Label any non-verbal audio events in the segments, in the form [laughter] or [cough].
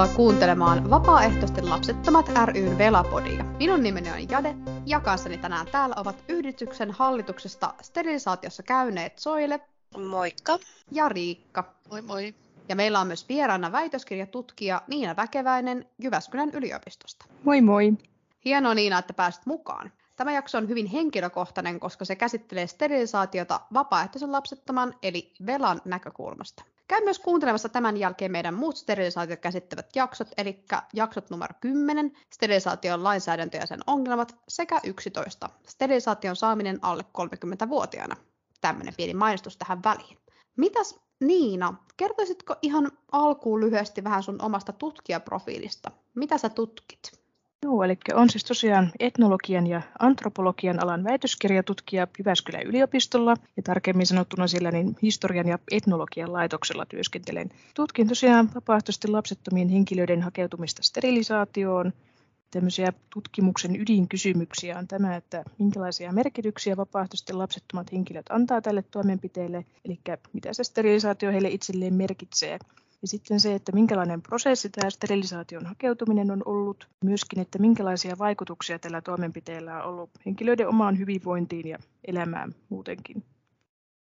Tervetuloa kuuntelemaan Vapaaehtoisten lapsettomat ryn Velapodia. Minun nimeni on Jade ja kanssani tänään täällä ovat yhdistyksen hallituksesta sterilisaatiossa käyneet Soile. Moikka. Ja Riikka. Moi moi. Ja meillä on myös vieraana väitöskirjatutkija Niina Väkeväinen Jyväskylän yliopistosta. Moi moi. Hienoa Niina, että pääsit mukaan. Tämä jakso on hyvin henkilökohtainen, koska se käsittelee sterilisaatiota vapaaehtoisen lapsettoman eli velan näkökulmasta. Käy myös kuuntelemassa tämän jälkeen meidän muut sterilisaatiot käsittävät jaksot, eli jaksot numero 10, sterilisaation lainsäädäntö ja sen ongelmat, sekä 11, sterilisaation saaminen alle 30-vuotiaana. Tämmöinen pieni mainostus tähän väliin. Mitäs Niina, kertoisitko ihan alkuun lyhyesti vähän sun omasta tutkijaprofiilista? Mitä sä tutkit? Joo, eli on siis tosiaan etnologian ja antropologian alan väitöskirjatutkija Jyväskylän yliopistolla ja tarkemmin sanottuna sillä niin historian ja etnologian laitoksella työskentelen. Tutkin tosiaan vapaaehtoisesti lapsettomien henkilöiden hakeutumista sterilisaatioon. Tämmöisiä tutkimuksen ydinkysymyksiä on tämä, että minkälaisia merkityksiä vapaaehtoisesti lapsettomat henkilöt antaa tälle toimenpiteelle, eli mitä se sterilisaatio heille itselleen merkitsee ja sitten se, että minkälainen prosessi tämä sterilisaation hakeutuminen on ollut, myöskin, että minkälaisia vaikutuksia tällä toimenpiteellä on ollut henkilöiden omaan hyvinvointiin ja elämään muutenkin.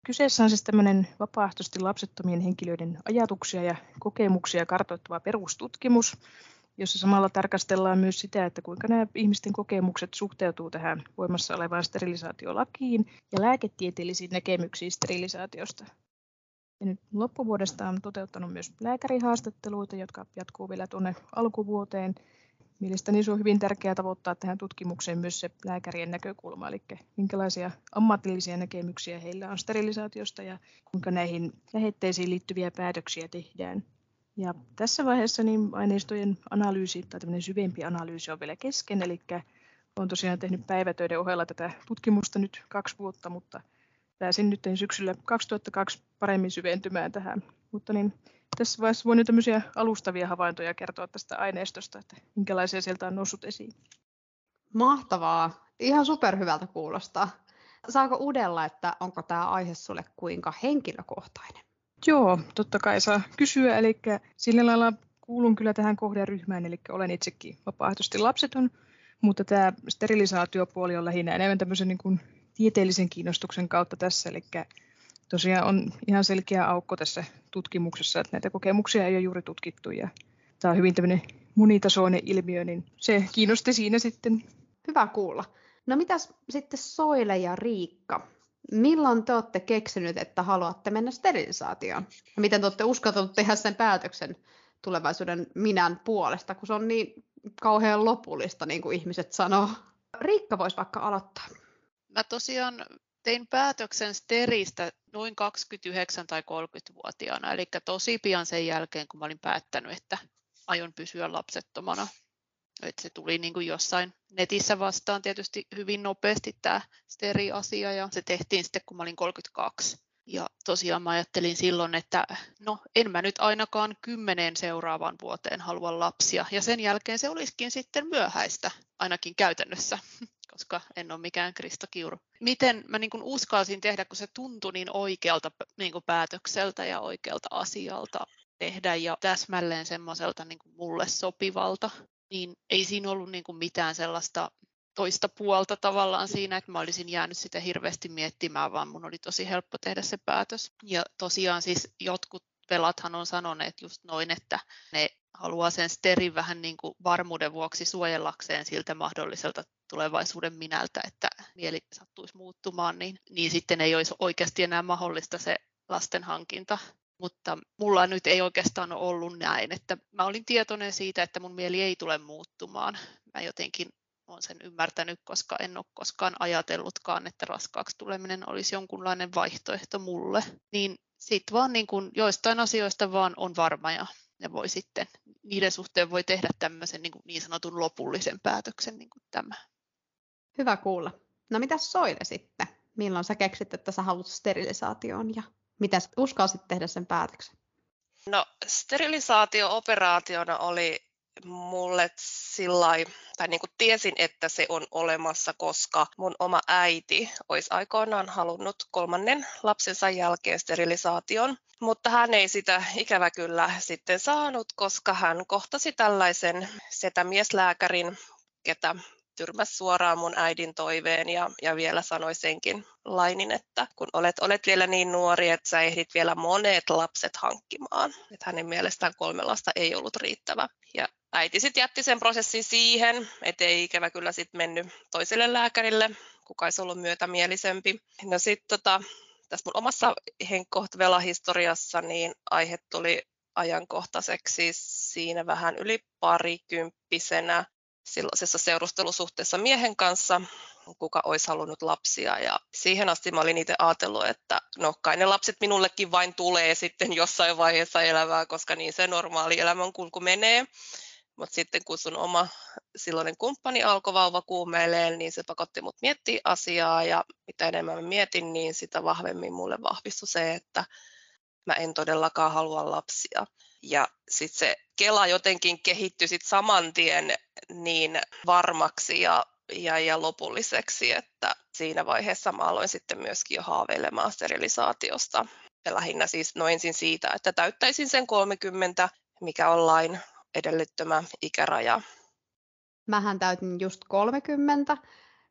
Kyseessä on siis tämmöinen vapaaehtoisesti lapsettomien henkilöiden ajatuksia ja kokemuksia kartoittava perustutkimus, jossa samalla tarkastellaan myös sitä, että kuinka nämä ihmisten kokemukset suhteutuu tähän voimassa olevaan sterilisaatiolakiin ja lääketieteellisiin näkemyksiin sterilisaatiosta. Ja nyt loppuvuodesta on toteuttanut myös lääkärihaastatteluita, jotka jatkuu vielä tuonne alkuvuoteen. Mielestäni se on hyvin tärkeää tavoittaa tähän tutkimukseen myös se lääkärien näkökulma, eli minkälaisia ammatillisia näkemyksiä heillä on sterilisaatiosta ja kuinka näihin lähetteisiin liittyviä päätöksiä tehdään. Ja tässä vaiheessa niin aineistojen analyysi tai syvempi analyysi on vielä kesken, eli olen tosiaan tehnyt päivätöiden ohella tätä tutkimusta nyt kaksi vuotta, mutta pääsin nyt syksyllä 2002 paremmin syventymään tähän. Mutta niin, tässä vaiheessa voin tämmöisiä alustavia havaintoja kertoa tästä aineistosta, että minkälaisia sieltä on noussut esiin. Mahtavaa. Ihan superhyvältä kuulostaa. Saako udella, että onko tämä aihe sulle kuinka henkilökohtainen? Joo, totta kai saa kysyä. Eli sillä lailla kuulun kyllä tähän kohderyhmään, eli olen itsekin vapaaehtoisesti lapseton, mutta tämä sterilisaatiopuoli on lähinnä enemmän tämmöisen niin kuin tieteellisen kiinnostuksen kautta tässä, eli tosiaan on ihan selkeä aukko tässä tutkimuksessa, että näitä kokemuksia ei ole juuri tutkittu ja tämä on hyvin tämmöinen monitasoinen ilmiö, niin se kiinnosti siinä sitten. Hyvä kuulla. No mitäs sitten Soile ja Riikka? Milloin te olette keksinyt, että haluatte mennä sterilisaatioon? Ja miten te olette uskaltanut tehdä sen päätöksen tulevaisuuden minän puolesta, kun se on niin kauhean lopullista, niin kuin ihmiset sanoo? Riikka voisi vaikka aloittaa. Mä tosiaan tein päätöksen Steristä noin 29 tai 30-vuotiaana, eli tosi pian sen jälkeen, kun mä olin päättänyt, että aion pysyä lapsettomana. Et se tuli niin kuin jossain netissä vastaan tietysti hyvin nopeasti tämä Steri-asia ja se tehtiin sitten, kun mä olin 32. Ja tosiaan mä ajattelin silloin, että no en mä nyt ainakaan kymmeneen seuraavaan vuoteen halua lapsia. Ja sen jälkeen se olisikin sitten myöhäistä, ainakin käytännössä koska en ole mikään Krista Kiuru. Miten mä niin uskalsin tehdä, kun se tuntui niin oikealta niin päätökseltä ja oikealta asialta tehdä ja täsmälleen semmoiselta niin kuin mulle sopivalta, niin ei siinä ollut niin mitään sellaista toista puolta tavallaan siinä, että mä olisin jäänyt sitä hirveästi miettimään, vaan mun oli tosi helppo tehdä se päätös. Ja tosiaan siis jotkut velathan on sanoneet just noin, että ne haluaa sen sterin vähän niin kuin varmuuden vuoksi suojellakseen siltä mahdolliselta tulevaisuuden minältä, että mieli sattuisi muuttumaan, niin, niin sitten ei olisi oikeasti enää mahdollista se lasten hankinta. Mutta mulla nyt ei oikeastaan ole ollut näin, että mä olin tietoinen siitä, että mun mieli ei tule muuttumaan. Mä jotenkin olen sen ymmärtänyt, koska en ole koskaan ajatellutkaan, että raskaaksi tuleminen olisi jonkunlainen vaihtoehto mulle. Niin sitten vaan niin kun joistain asioista vaan on varma ja ne voi sitten, niiden suhteen voi tehdä tämmöisen niin, niin sanotun lopullisen päätöksen niin kuin tämä. Hyvä kuulla. No mitä Soile sitten? Milloin sä keksit, että sä haluat sterilisaatioon ja mitä uskalsit tehdä sen päätöksen? No sterilisaatio operaationa oli mulle sillä tai niin kuin tiesin, että se on olemassa, koska mun oma äiti olisi aikoinaan halunnut kolmannen lapsensa jälkeen sterilisaation, mutta hän ei sitä ikävä kyllä sitten saanut, koska hän kohtasi tällaisen setämieslääkärin, ketä tyrmäsi suoraan mun äidin toiveen ja, ja vielä sanoi senkin lainin, että kun olet, olet vielä niin nuori, että sä ehdit vielä monet lapset hankkimaan. Että hänen mielestään kolme lasta ei ollut riittävä. Ja äiti sitten jätti sen prosessin siihen, ettei ikävä kyllä sitten mennyt toiselle lääkärille, kuka olisi ollut myötämielisempi. No sitten tota, tässä mun omassa henkkohtavela-historiassa niin aihe tuli ajankohtaiseksi siinä vähän yli parikymppisenä silloisessa seurustelusuhteessa miehen kanssa, kuka olisi halunnut lapsia. Ja siihen asti mä olin itse ajatellut, että no kai ne lapset minullekin vain tulee sitten jossain vaiheessa elämää, koska niin se normaali elämänkulku menee. Mutta sitten kun sun oma silloinen kumppani alkoi vauva kuumeileen, niin se pakotti mut miettiä asiaa ja mitä enemmän mä mietin, niin sitä vahvemmin mulle vahvistui se, että mä en todellakaan halua lapsia. Ja sitten se Kela jotenkin kehittyi sit saman tien niin varmaksi ja, ja, ja lopulliseksi, että siinä vaiheessa mä aloin sitten myöskin jo haaveilemaan sterilisaatiosta. Ja lähinnä siis no ensin siitä, että täyttäisin sen 30, mikä on lain edellyttämä ikäraja. Mähän täytin just 30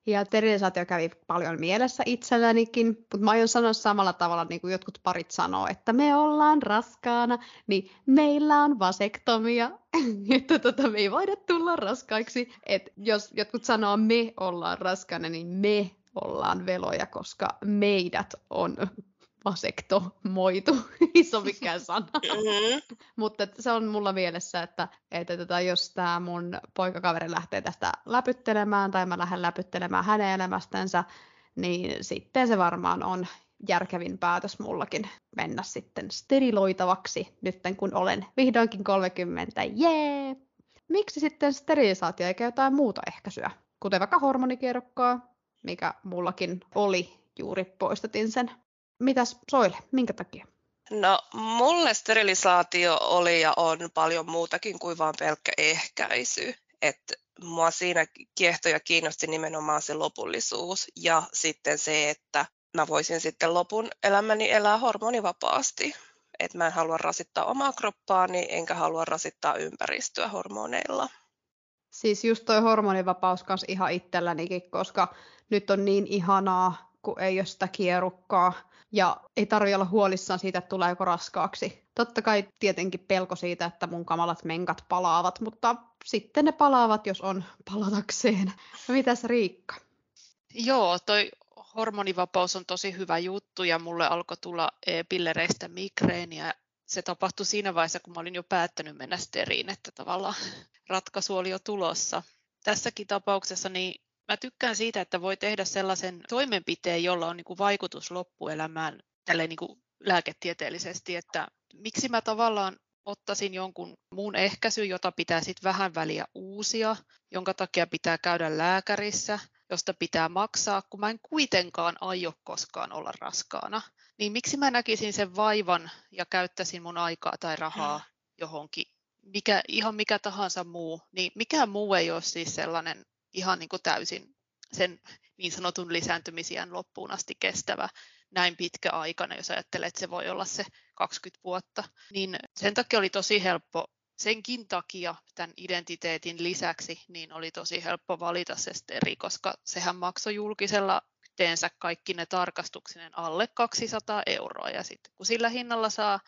ja sterilisaatio kävi paljon mielessä itsellänikin, mutta mä aion sanoa samalla tavalla, niin kuin jotkut parit sanoo, että me ollaan raskaana, niin meillä on vasektomia, [laughs] että tota, me ei voida tulla raskaiksi. Et jos jotkut sanoo, me ollaan raskaana, niin me ollaan veloja, koska meidät on vasektomoitu, [laughs] ei se ole mikään sana. Mm-hmm. Mutta se on mulla mielessä, että, että tota, jos tämä mun poikakaveri lähtee tästä läpyttelemään tai mä lähden läpyttelemään hänen elämästänsä, niin sitten se varmaan on järkevin päätös mullakin mennä sitten steriloitavaksi, nyt kun olen vihdoinkin 30, jee! Miksi sitten sterilisaatio eikä jotain muuta ehkäisyä, kuten vaikka hormonikierrokkaa, mikä mullakin oli, juuri poistatin sen Mitäs Soile, minkä takia? No mulle sterilisaatio oli ja on paljon muutakin kuin vain pelkkä ehkäisy. että mua siinä kiehto ja kiinnosti nimenomaan se lopullisuus ja sitten se, että mä voisin sitten lopun elämäni elää hormonivapaasti. Että mä en halua rasittaa omaa kroppaani enkä halua rasittaa ympäristöä hormoneilla. Siis just toi hormonivapaus kanssa ihan itsellänikin, koska nyt on niin ihanaa, kun ei ole sitä kierukkaa ja ei tarvi olla huolissaan siitä, että tuleeko raskaaksi. Totta kai tietenkin pelko siitä, että mun kamalat menkat palaavat, mutta sitten ne palaavat, jos on palatakseen. No mitäs Riikka? Joo, toi hormonivapaus on tosi hyvä juttu ja mulle alkoi tulla pillereistä migreeniä. Se tapahtui siinä vaiheessa, kun mä olin jo päättänyt mennä steriin, että tavallaan ratkaisu oli jo tulossa. Tässäkin tapauksessa niin mä tykkään siitä, että voi tehdä sellaisen toimenpiteen, jolla on niin kuin vaikutus loppuelämään tälleen niin kuin lääketieteellisesti, että miksi mä tavallaan ottaisin jonkun muun ehkäisy, jota pitää sitten vähän väliä uusia, jonka takia pitää käydä lääkärissä, josta pitää maksaa, kun mä en kuitenkaan aio koskaan olla raskaana. Niin miksi mä näkisin sen vaivan ja käyttäisin mun aikaa tai rahaa johonkin, mikä, ihan mikä tahansa muu, niin mikään muu ei ole siis sellainen ihan niin kuin täysin sen niin sanotun lisääntymisiän loppuun asti kestävä näin pitkä aikana, jos ajattelee, että se voi olla se 20 vuotta. Niin sen takia oli tosi helppo, senkin takia tämän identiteetin lisäksi, niin oli tosi helppo valita se steri, koska sehän maksoi julkisella yhteensä kaikki ne tarkastuksinen alle 200 euroa. Ja sitten kun sillä hinnalla saa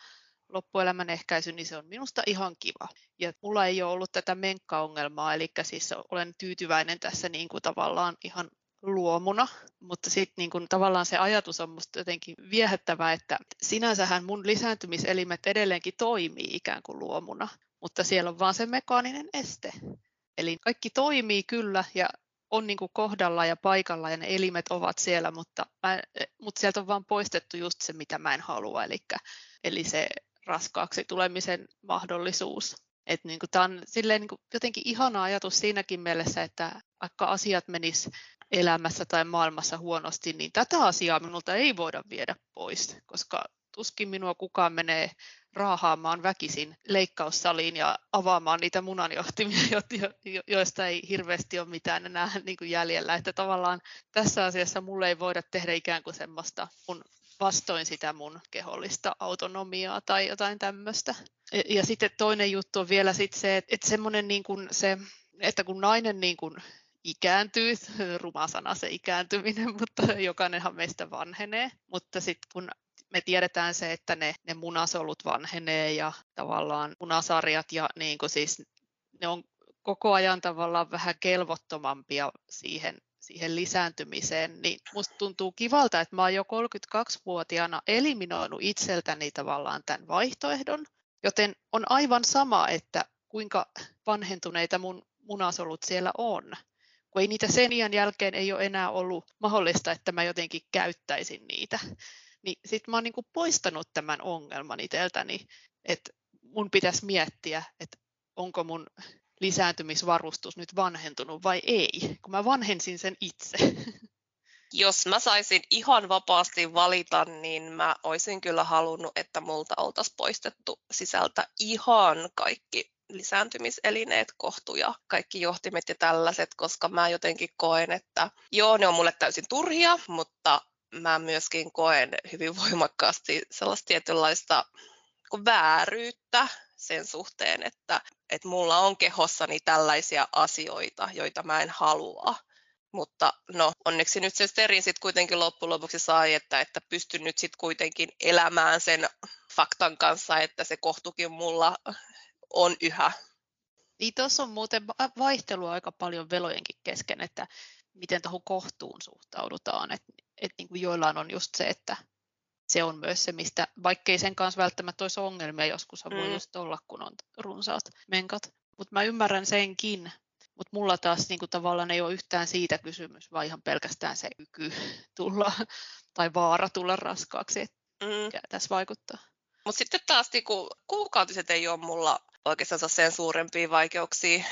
loppuelämän ehkäisy, niin se on minusta ihan kiva. Ja mulla ei ole ollut tätä menkkaongelmaa, eli siis olen tyytyväinen tässä niin kuin tavallaan ihan luomuna, mutta sitten niin kuin tavallaan se ajatus on musta jotenkin viehättävä, että sinänsähän mun lisääntymiselimet edelleenkin toimii ikään kuin luomuna, mutta siellä on vaan se mekaaninen este. Eli kaikki toimii kyllä ja on niin kuin kohdalla ja paikalla ja ne elimet ovat siellä, mutta, mä, mutta sieltä on vaan poistettu just se, mitä mä en halua, eli, eli se raskaaksi tulemisen mahdollisuus. Et niin kuin, tämä on silleen, niin kuin, jotenkin ihana ajatus siinäkin mielessä, että vaikka asiat menis elämässä tai maailmassa huonosti, niin tätä asiaa minulta ei voida viedä pois, koska tuskin minua kukaan menee raahaamaan väkisin leikkaussaliin ja avaamaan niitä munanjohtimia, [laughs] joista ei hirveästi ole mitään enää [laughs] niin kuin jäljellä. Että tavallaan tässä asiassa mulle ei voida tehdä ikään kuin semmoista mun vastoin sitä mun kehollista autonomiaa tai jotain tämmöistä. Ja, sitten toinen juttu on vielä sit se, että, että semmoinen niin kuin se, että kun nainen niin kuin ikääntyy, [laughs] ruma sana se ikääntyminen, [laughs] mutta jokainenhan meistä vanhenee. Mutta sitten kun me tiedetään se, että ne, ne munasolut vanhenee ja tavallaan munasarjat ja niin kuin siis ne on koko ajan tavallaan vähän kelvottomampia siihen, siihen lisääntymiseen, niin musta tuntuu kivalta, että mä oon jo 32-vuotiaana eliminoinut itseltäni tavallaan tämän vaihtoehdon, joten on aivan sama, että kuinka vanhentuneita mun munasolut siellä on kun ei niitä sen iän jälkeen ei ole enää ollut mahdollista, että mä jotenkin käyttäisin niitä. Niin sitten mä oon niin poistanut tämän ongelman itseltäni, että mun pitäisi miettiä, että onko mun lisääntymisvarustus nyt vanhentunut vai ei, kun mä vanhensin sen itse. Jos mä saisin ihan vapaasti valita, niin mä olisin kyllä halunnut, että multa oltaisiin poistettu sisältä ihan kaikki lisääntymiselineet, kohtu ja kaikki johtimet ja tällaiset, koska mä jotenkin koen, että joo, ne on mulle täysin turhia, mutta mä myöskin koen hyvin voimakkaasti sellaista tietynlaista vääryyttä sen suhteen, että, että mulla on kehossani tällaisia asioita, joita mä en halua. Mutta no, onneksi nyt se sterin sitten kuitenkin loppujen lopuksi sai, että, että pystyn nyt sitten kuitenkin elämään sen faktan kanssa, että se kohtukin mulla on yhä. Niin tuossa on muuten vaihtelua aika paljon velojenkin kesken, että miten tuohon kohtuun suhtaudutaan. Et, et niin kuin joillain on just se, että se on myös se, mistä vaikkei sen kanssa välttämättä olisi ongelmia, joskus voi mm. just olla, kun on runsaat menkat. Mutta mä ymmärrän senkin, mutta mulla taas niin kuin tavallaan ei ole yhtään siitä kysymys, vaan ihan pelkästään se kyky [laughs] tulla tai vaara tulla raskaaksi, että mm. tässä vaikuttaa. Mutta sitten taas niin kuin, kuukautiset ei ole mulla oikeastaan sen suurempia vaikeuksia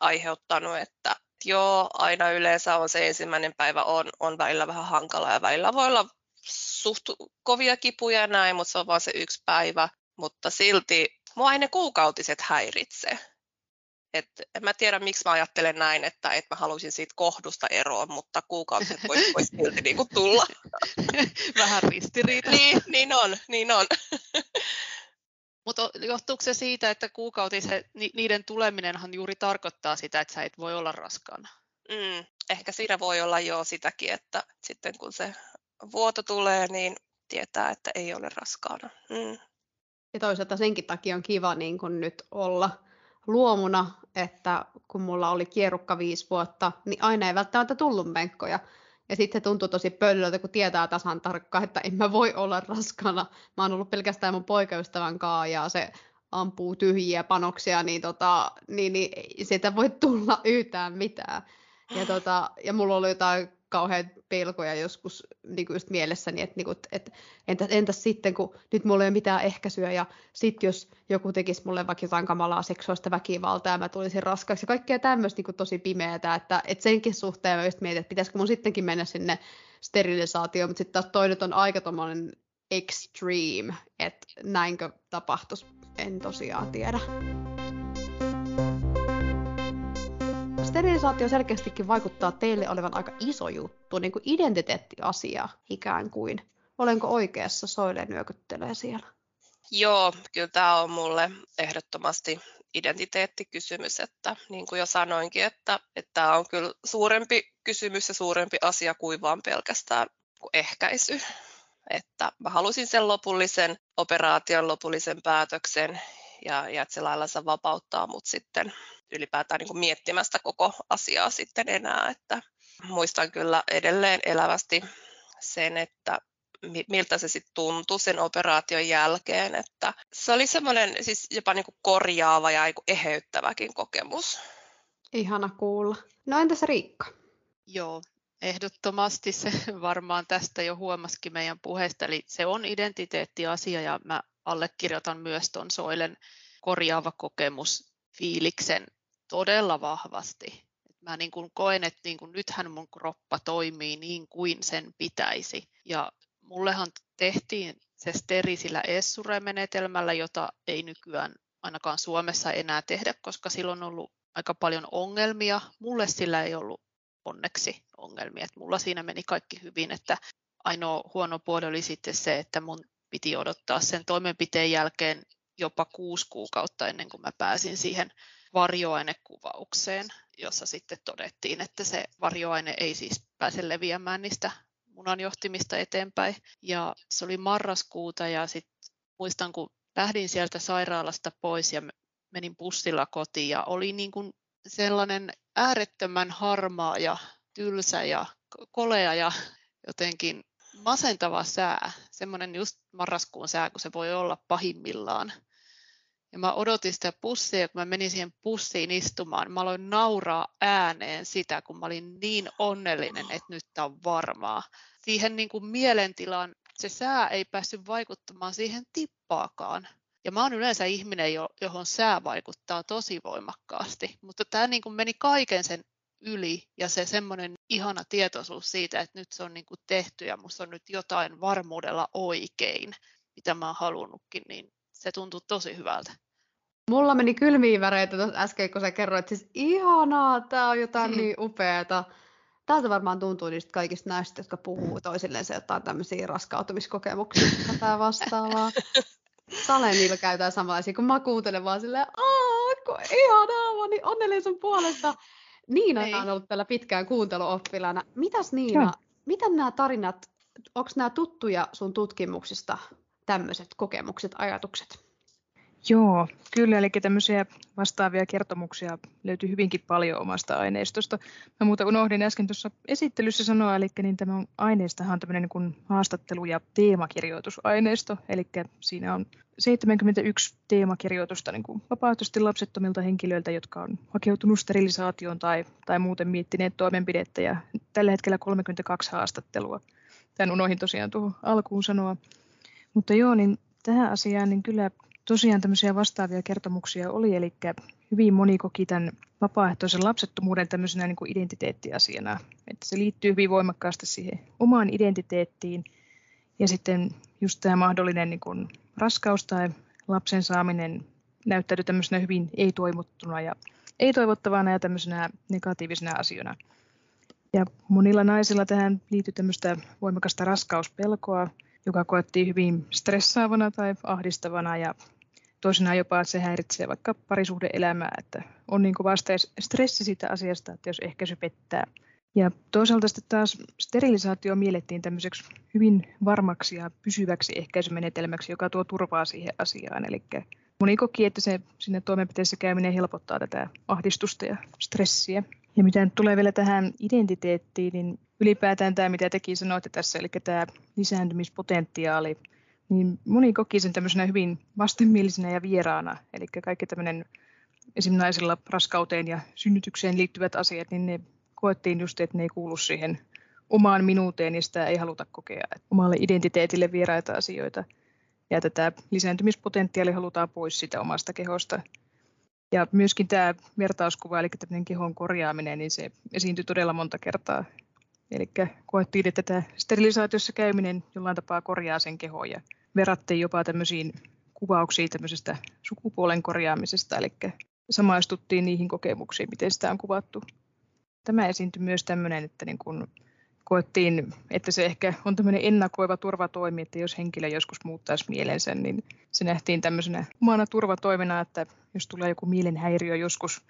aiheuttanut, että joo, aina yleensä on se ensimmäinen päivä on, on välillä vähän hankala ja välillä voi olla suht kovia kipuja ja näin, mutta se on vain se yksi päivä. Mutta silti mua ei ne kuukautiset häiritse. Et en mä tiedä, miksi mä ajattelen näin, että, että mä haluaisin siitä kohdusta eroon, mutta kuukautiset voisi vois silti [laughs] niinku tulla. Vähän ristiriita. niin, niin on, niin on. [laughs] Mutta johtuuko se siitä, että kuukautiset, niiden tuleminenhan juuri tarkoittaa sitä, että sä et voi olla raskaana? Mm, ehkä siinä voi olla jo sitäkin, että sitten kun se vuoto tulee, niin tietää, että ei ole raskaana. Mm. Ja toisaalta senkin takia on kiva niin kun nyt olla luomuna, että kun mulla oli kierukka viisi vuotta, niin aina ei välttämättä tullut menkkoja. Ja sitten se tuntuu tosi pöllöltä, kun tietää tasan tarkkaan, että en mä voi olla raskana. Mä oon ollut pelkästään mun poikaystävän kanssa ja se ampuu tyhjiä panoksia, niin, tota, niin, niin siitä voi tulla yhtään mitään. Ja, tota, ja mulla oli jotain kauhean pelkoja joskus niin kuin just mielessäni, että, niin kuin, että entäs, entäs sitten, kun nyt mulla ei ole mitään ehkäisyä, ja sitten jos joku tekisi mulle vaikka jotain kamalaa seksuaalista väkivaltaa, ja mä tulisin raskaaksi, ja kaikkea tämmöistä niin tosi pimeätä, että, että senkin suhteen mä just mietin, että pitäisikö mun sittenkin mennä sinne sterilisaatioon, mutta sitten taas toinen on aika tommonen extreme, että näinkö tapahtuisi, en tosiaan tiedä. Sterilisaatio selkeästikin vaikuttaa teille olevan aika iso juttu, niin kuin identiteettiasia ikään kuin. Olenko oikeassa? Soile nyökyttelee siellä. Joo, kyllä tämä on mulle ehdottomasti identiteettikysymys, että niin kuin jo sanoinkin, että, että tämä on kyllä suurempi kysymys ja suurempi asia kuin vain pelkästään ehkäisy. Että mä halusin sen lopullisen operaation, lopullisen päätöksen ja, ja että se lailla vapauttaa mut sitten ylipäätään niin kuin miettimästä koko asiaa sitten enää. Että muistan kyllä edelleen elävästi sen, että miltä se sitten tuntui sen operaation jälkeen, että se oli semmoinen siis jopa niin kuin korjaava ja niin eheyttäväkin kokemus. Ihana kuulla. No entäs Riikka? Joo, ehdottomasti se [laughs] varmaan tästä jo huomasikin meidän puheesta, eli se on identiteettiasia ja mä allekirjoitan myös tuon Soilen korjaava kokemus fiiliksen todella vahvasti. Mä niin kuin koen, että niin kuin nythän mun kroppa toimii niin kuin sen pitäisi. Ja mullehan tehtiin se sterisillä Essure-menetelmällä, jota ei nykyään ainakaan Suomessa enää tehdä, koska silloin on ollut aika paljon ongelmia. Mulle sillä ei ollut onneksi ongelmia, että mulla siinä meni kaikki hyvin, että ainoa huono puoli oli sitten se, että mun piti odottaa sen toimenpiteen jälkeen jopa kuusi kuukautta ennen kuin mä pääsin siihen varjoainekuvaukseen, jossa sitten todettiin, että se varjoaine ei siis pääse leviämään niistä munanjohtimista eteenpäin. Ja se oli marraskuuta ja sitten muistan, kun lähdin sieltä sairaalasta pois ja menin bussilla kotiin ja oli niin kuin sellainen äärettömän harmaa ja tylsä ja kolea ja jotenkin masentava sää, semmoinen just marraskuun sää, kun se voi olla pahimmillaan. Ja mä odotin sitä pussia, kun mä menin siihen pussiin istumaan, mä aloin nauraa ääneen sitä, kun mä olin niin onnellinen, että nyt tämä on varmaa. Siihen niin kuin mielentilaan se sää ei päässyt vaikuttamaan siihen tippaakaan. Ja mä oon yleensä ihminen, johon sää vaikuttaa tosi voimakkaasti, mutta tämä niin kuin meni kaiken sen yli ja se semmoinen ihana tietoisuus siitä, että nyt se on niin kuin tehty ja musta on nyt jotain varmuudella oikein, mitä mä oon halunnutkin, niin se tuntuu tosi hyvältä. Mulla meni kylmiä väreitä tuossa äsken, kun sä kerroit, siis ihanaa, tää on jotain mm. niin upeata. Tältä varmaan tuntuu niistä kaikista näistä, jotka puhuu toisilleen se jotain tämmöisiä raskautumiskokemuksia tai vastaavaa. [laughs] Sale niillä käytetään samanlaisia, kun mä kuuntelen vaan silleen, aah, kun ihanaa, mä niin onnellinen sun puolesta. Niina Ei. on ollut tällä pitkään kuunteluoppilana. Mitäs Niina, Joo. miten nämä tarinat, onko nämä tuttuja sun tutkimuksista, tämmöiset kokemukset, ajatukset? Joo, kyllä, eli tämmöisiä vastaavia kertomuksia löytyy hyvinkin paljon omasta aineistosta. Mä muuta unohdin äsken tuossa esittelyssä sanoa, eli niin tämä aineistahan on tämmöinen niin haastattelu- ja teemakirjoitusaineisto, eli siinä on 71 teemakirjoitusta niin kuin vapaaehtoisesti lapsettomilta henkilöiltä, jotka on hakeutunut sterilisaatioon tai, tai muuten miettineet toimenpidettä, ja tällä hetkellä 32 haastattelua. Tämän unohdin tosiaan tuohon alkuun sanoa. Mutta joo, niin tähän asiaan niin kyllä tosiaan tämmöisiä vastaavia kertomuksia oli, eli hyvin moni koki tämän vapaaehtoisen lapsettomuuden tämmöisenä niin kuin identiteettiasiana. Että se liittyy hyvin voimakkaasti siihen omaan identiteettiin. Ja sitten just tämä mahdollinen niin kuin raskaus tai lapsen saaminen näyttäytyi tämmöisenä hyvin ei-toivottuna ja ei-toivottavana ja tämmöisenä negatiivisena asiana. Ja monilla naisilla tähän liittyy tämmöistä voimakasta raskauspelkoa, joka koettiin hyvin stressaavana tai ahdistavana ja toisinaan jopa, että se häiritsee vaikka parisuhdeelämää, että on niin vasta stressi siitä asiasta, että jos ehkäisy pettää. Ja toisaalta sitten taas sterilisaatio miellettiin tämmöiseksi hyvin varmaksi ja pysyväksi ehkäisymenetelmäksi, joka tuo turvaa siihen asiaan. Eli moni koki, että se sinne toimenpiteessä käyminen helpottaa tätä ahdistusta ja stressiä. Ja mitä nyt tulee vielä tähän identiteettiin, niin ylipäätään tämä, mitä tekin sanoitte tässä, eli tämä lisääntymispotentiaali, niin moni koki sen tämmöisenä hyvin vastenmielisenä ja vieraana. Eli kaikki tämmöinen esimerkiksi naisilla raskauteen ja synnytykseen liittyvät asiat, niin ne koettiin just, että ne ei kuulu siihen omaan minuuteen, niin sitä ei haluta kokea. Että omalle identiteetille vieraita asioita. Ja tätä lisääntymispotentiaali halutaan pois sitä omasta kehosta. Ja myöskin tämä vertauskuva, eli tämmöinen kehon korjaaminen, niin se esiintyi todella monta kertaa. Eli koettiin, että tämä sterilisaatiossa käyminen jollain tapaa korjaa sen kehoa ja verrattiin jopa tämmöisiin kuvauksiin tämmöisestä sukupuolen korjaamisesta, eli samaistuttiin niihin kokemuksiin, miten sitä on kuvattu. Tämä esiintyi myös tämmöinen, että niin kun koettiin, että se ehkä on tämmöinen ennakoiva turvatoimi, että jos henkilö joskus muuttaisi mielensä, niin se nähtiin tämmöisenä omana turvatoimena, että jos tulee joku mielenhäiriö joskus,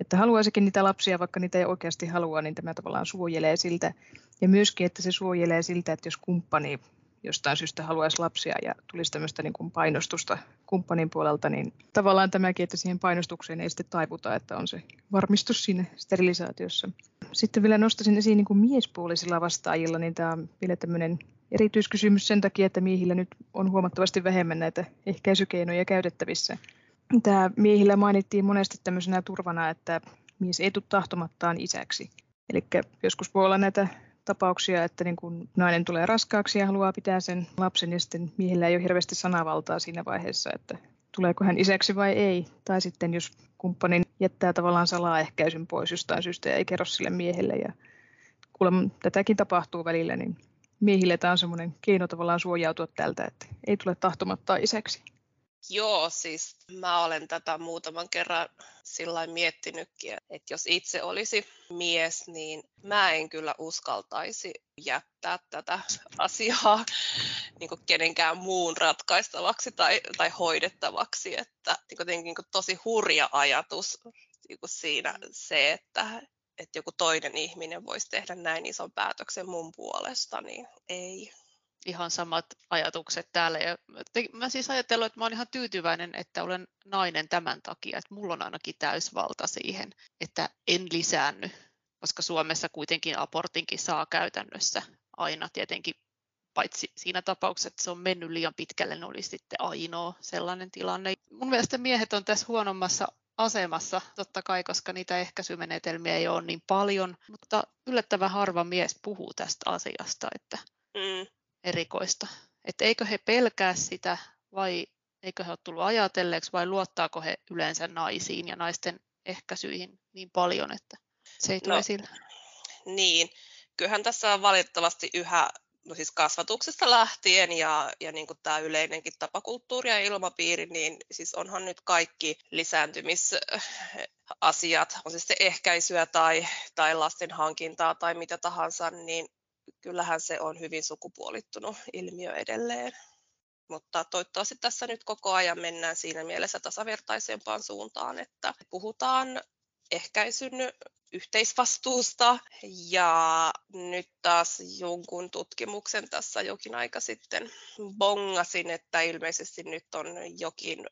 että haluaisikin niitä lapsia, vaikka niitä ei oikeasti halua, niin tämä tavallaan suojelee siltä. Ja myöskin, että se suojelee siltä, että jos kumppani jostain syystä haluaisi lapsia ja tulisi tämmöistä niin kuin painostusta kumppanin puolelta, niin tavallaan tämäkin, että siihen painostukseen ei sitten taivuta, että on se varmistus siinä sterilisaatiossa. Sitten vielä nostaisin esiin niin kuin miespuolisilla vastaajilla, niin tämä on vielä tämmöinen erityiskysymys sen takia, että miehillä nyt on huomattavasti vähemmän näitä ehkäisykeinoja käytettävissä. Tämä miehillä mainittiin monesti tämmöisenä turvana, että mies ei tule tahtomattaan isäksi. Eli joskus voi olla näitä tapauksia, että niin kun nainen tulee raskaaksi ja haluaa pitää sen lapsen, ja sitten miehellä ei ole hirveästi sanavaltaa siinä vaiheessa, että tuleeko hän isäksi vai ei. Tai sitten jos kumppanin jättää tavallaan salaehkäisyn pois jostain syystä ja ei kerro sille miehelle. Ja kuulemma tätäkin tapahtuu välillä, niin miehille tämä on semmoinen keino tavallaan suojautua tältä, että ei tule tahtomatta isäksi. Joo, siis mä olen tätä muutaman kerran sillä miettinytkin, että jos itse olisi mies, niin mä en kyllä uskaltaisi jättää tätä [laughs] asiaa niin kenenkään muun ratkaistavaksi tai, tai hoidettavaksi. Että niin kuin tosi hurja ajatus niin kuin siinä se, että, että joku toinen ihminen voisi tehdä näin ison päätöksen mun puolesta, niin ei ihan samat ajatukset täällä. Ja mä siis ajattelin, että mä olen ihan tyytyväinen, että olen nainen tämän takia, että mulla on ainakin täysvalta siihen, että en lisäänny, koska Suomessa kuitenkin abortinkin saa käytännössä aina tietenkin paitsi siinä tapauksessa, että se on mennyt liian pitkälle, ne olisi sitten ainoa sellainen tilanne. Mun mielestä miehet on tässä huonommassa asemassa, totta kai, koska niitä ehkäisymenetelmiä ei ole niin paljon, mutta yllättävän harva mies puhuu tästä asiasta, että mm erikoista. Että eikö he pelkää sitä vai eikö he ole tullut ajatelleeksi vai luottaako he yleensä naisiin ja naisten ehkäisyihin niin paljon, että se ei tule no, esille? Niin, kyllähän tässä on valitettavasti yhä no siis kasvatuksesta lähtien ja, ja niin kuin tämä yleinenkin tapakulttuuri ja ilmapiiri, niin siis onhan nyt kaikki lisääntymisasiat, on se sitten ehkäisyä tai, tai lasten hankintaa tai mitä tahansa, niin kyllähän se on hyvin sukupuolittunut ilmiö edelleen. Mutta toivottavasti tässä nyt koko ajan mennään siinä mielessä tasavertaisempaan suuntaan, että puhutaan ehkäisyn yhteisvastuusta ja nyt taas jonkun tutkimuksen tässä jokin aika sitten bongasin, että ilmeisesti nyt on jokin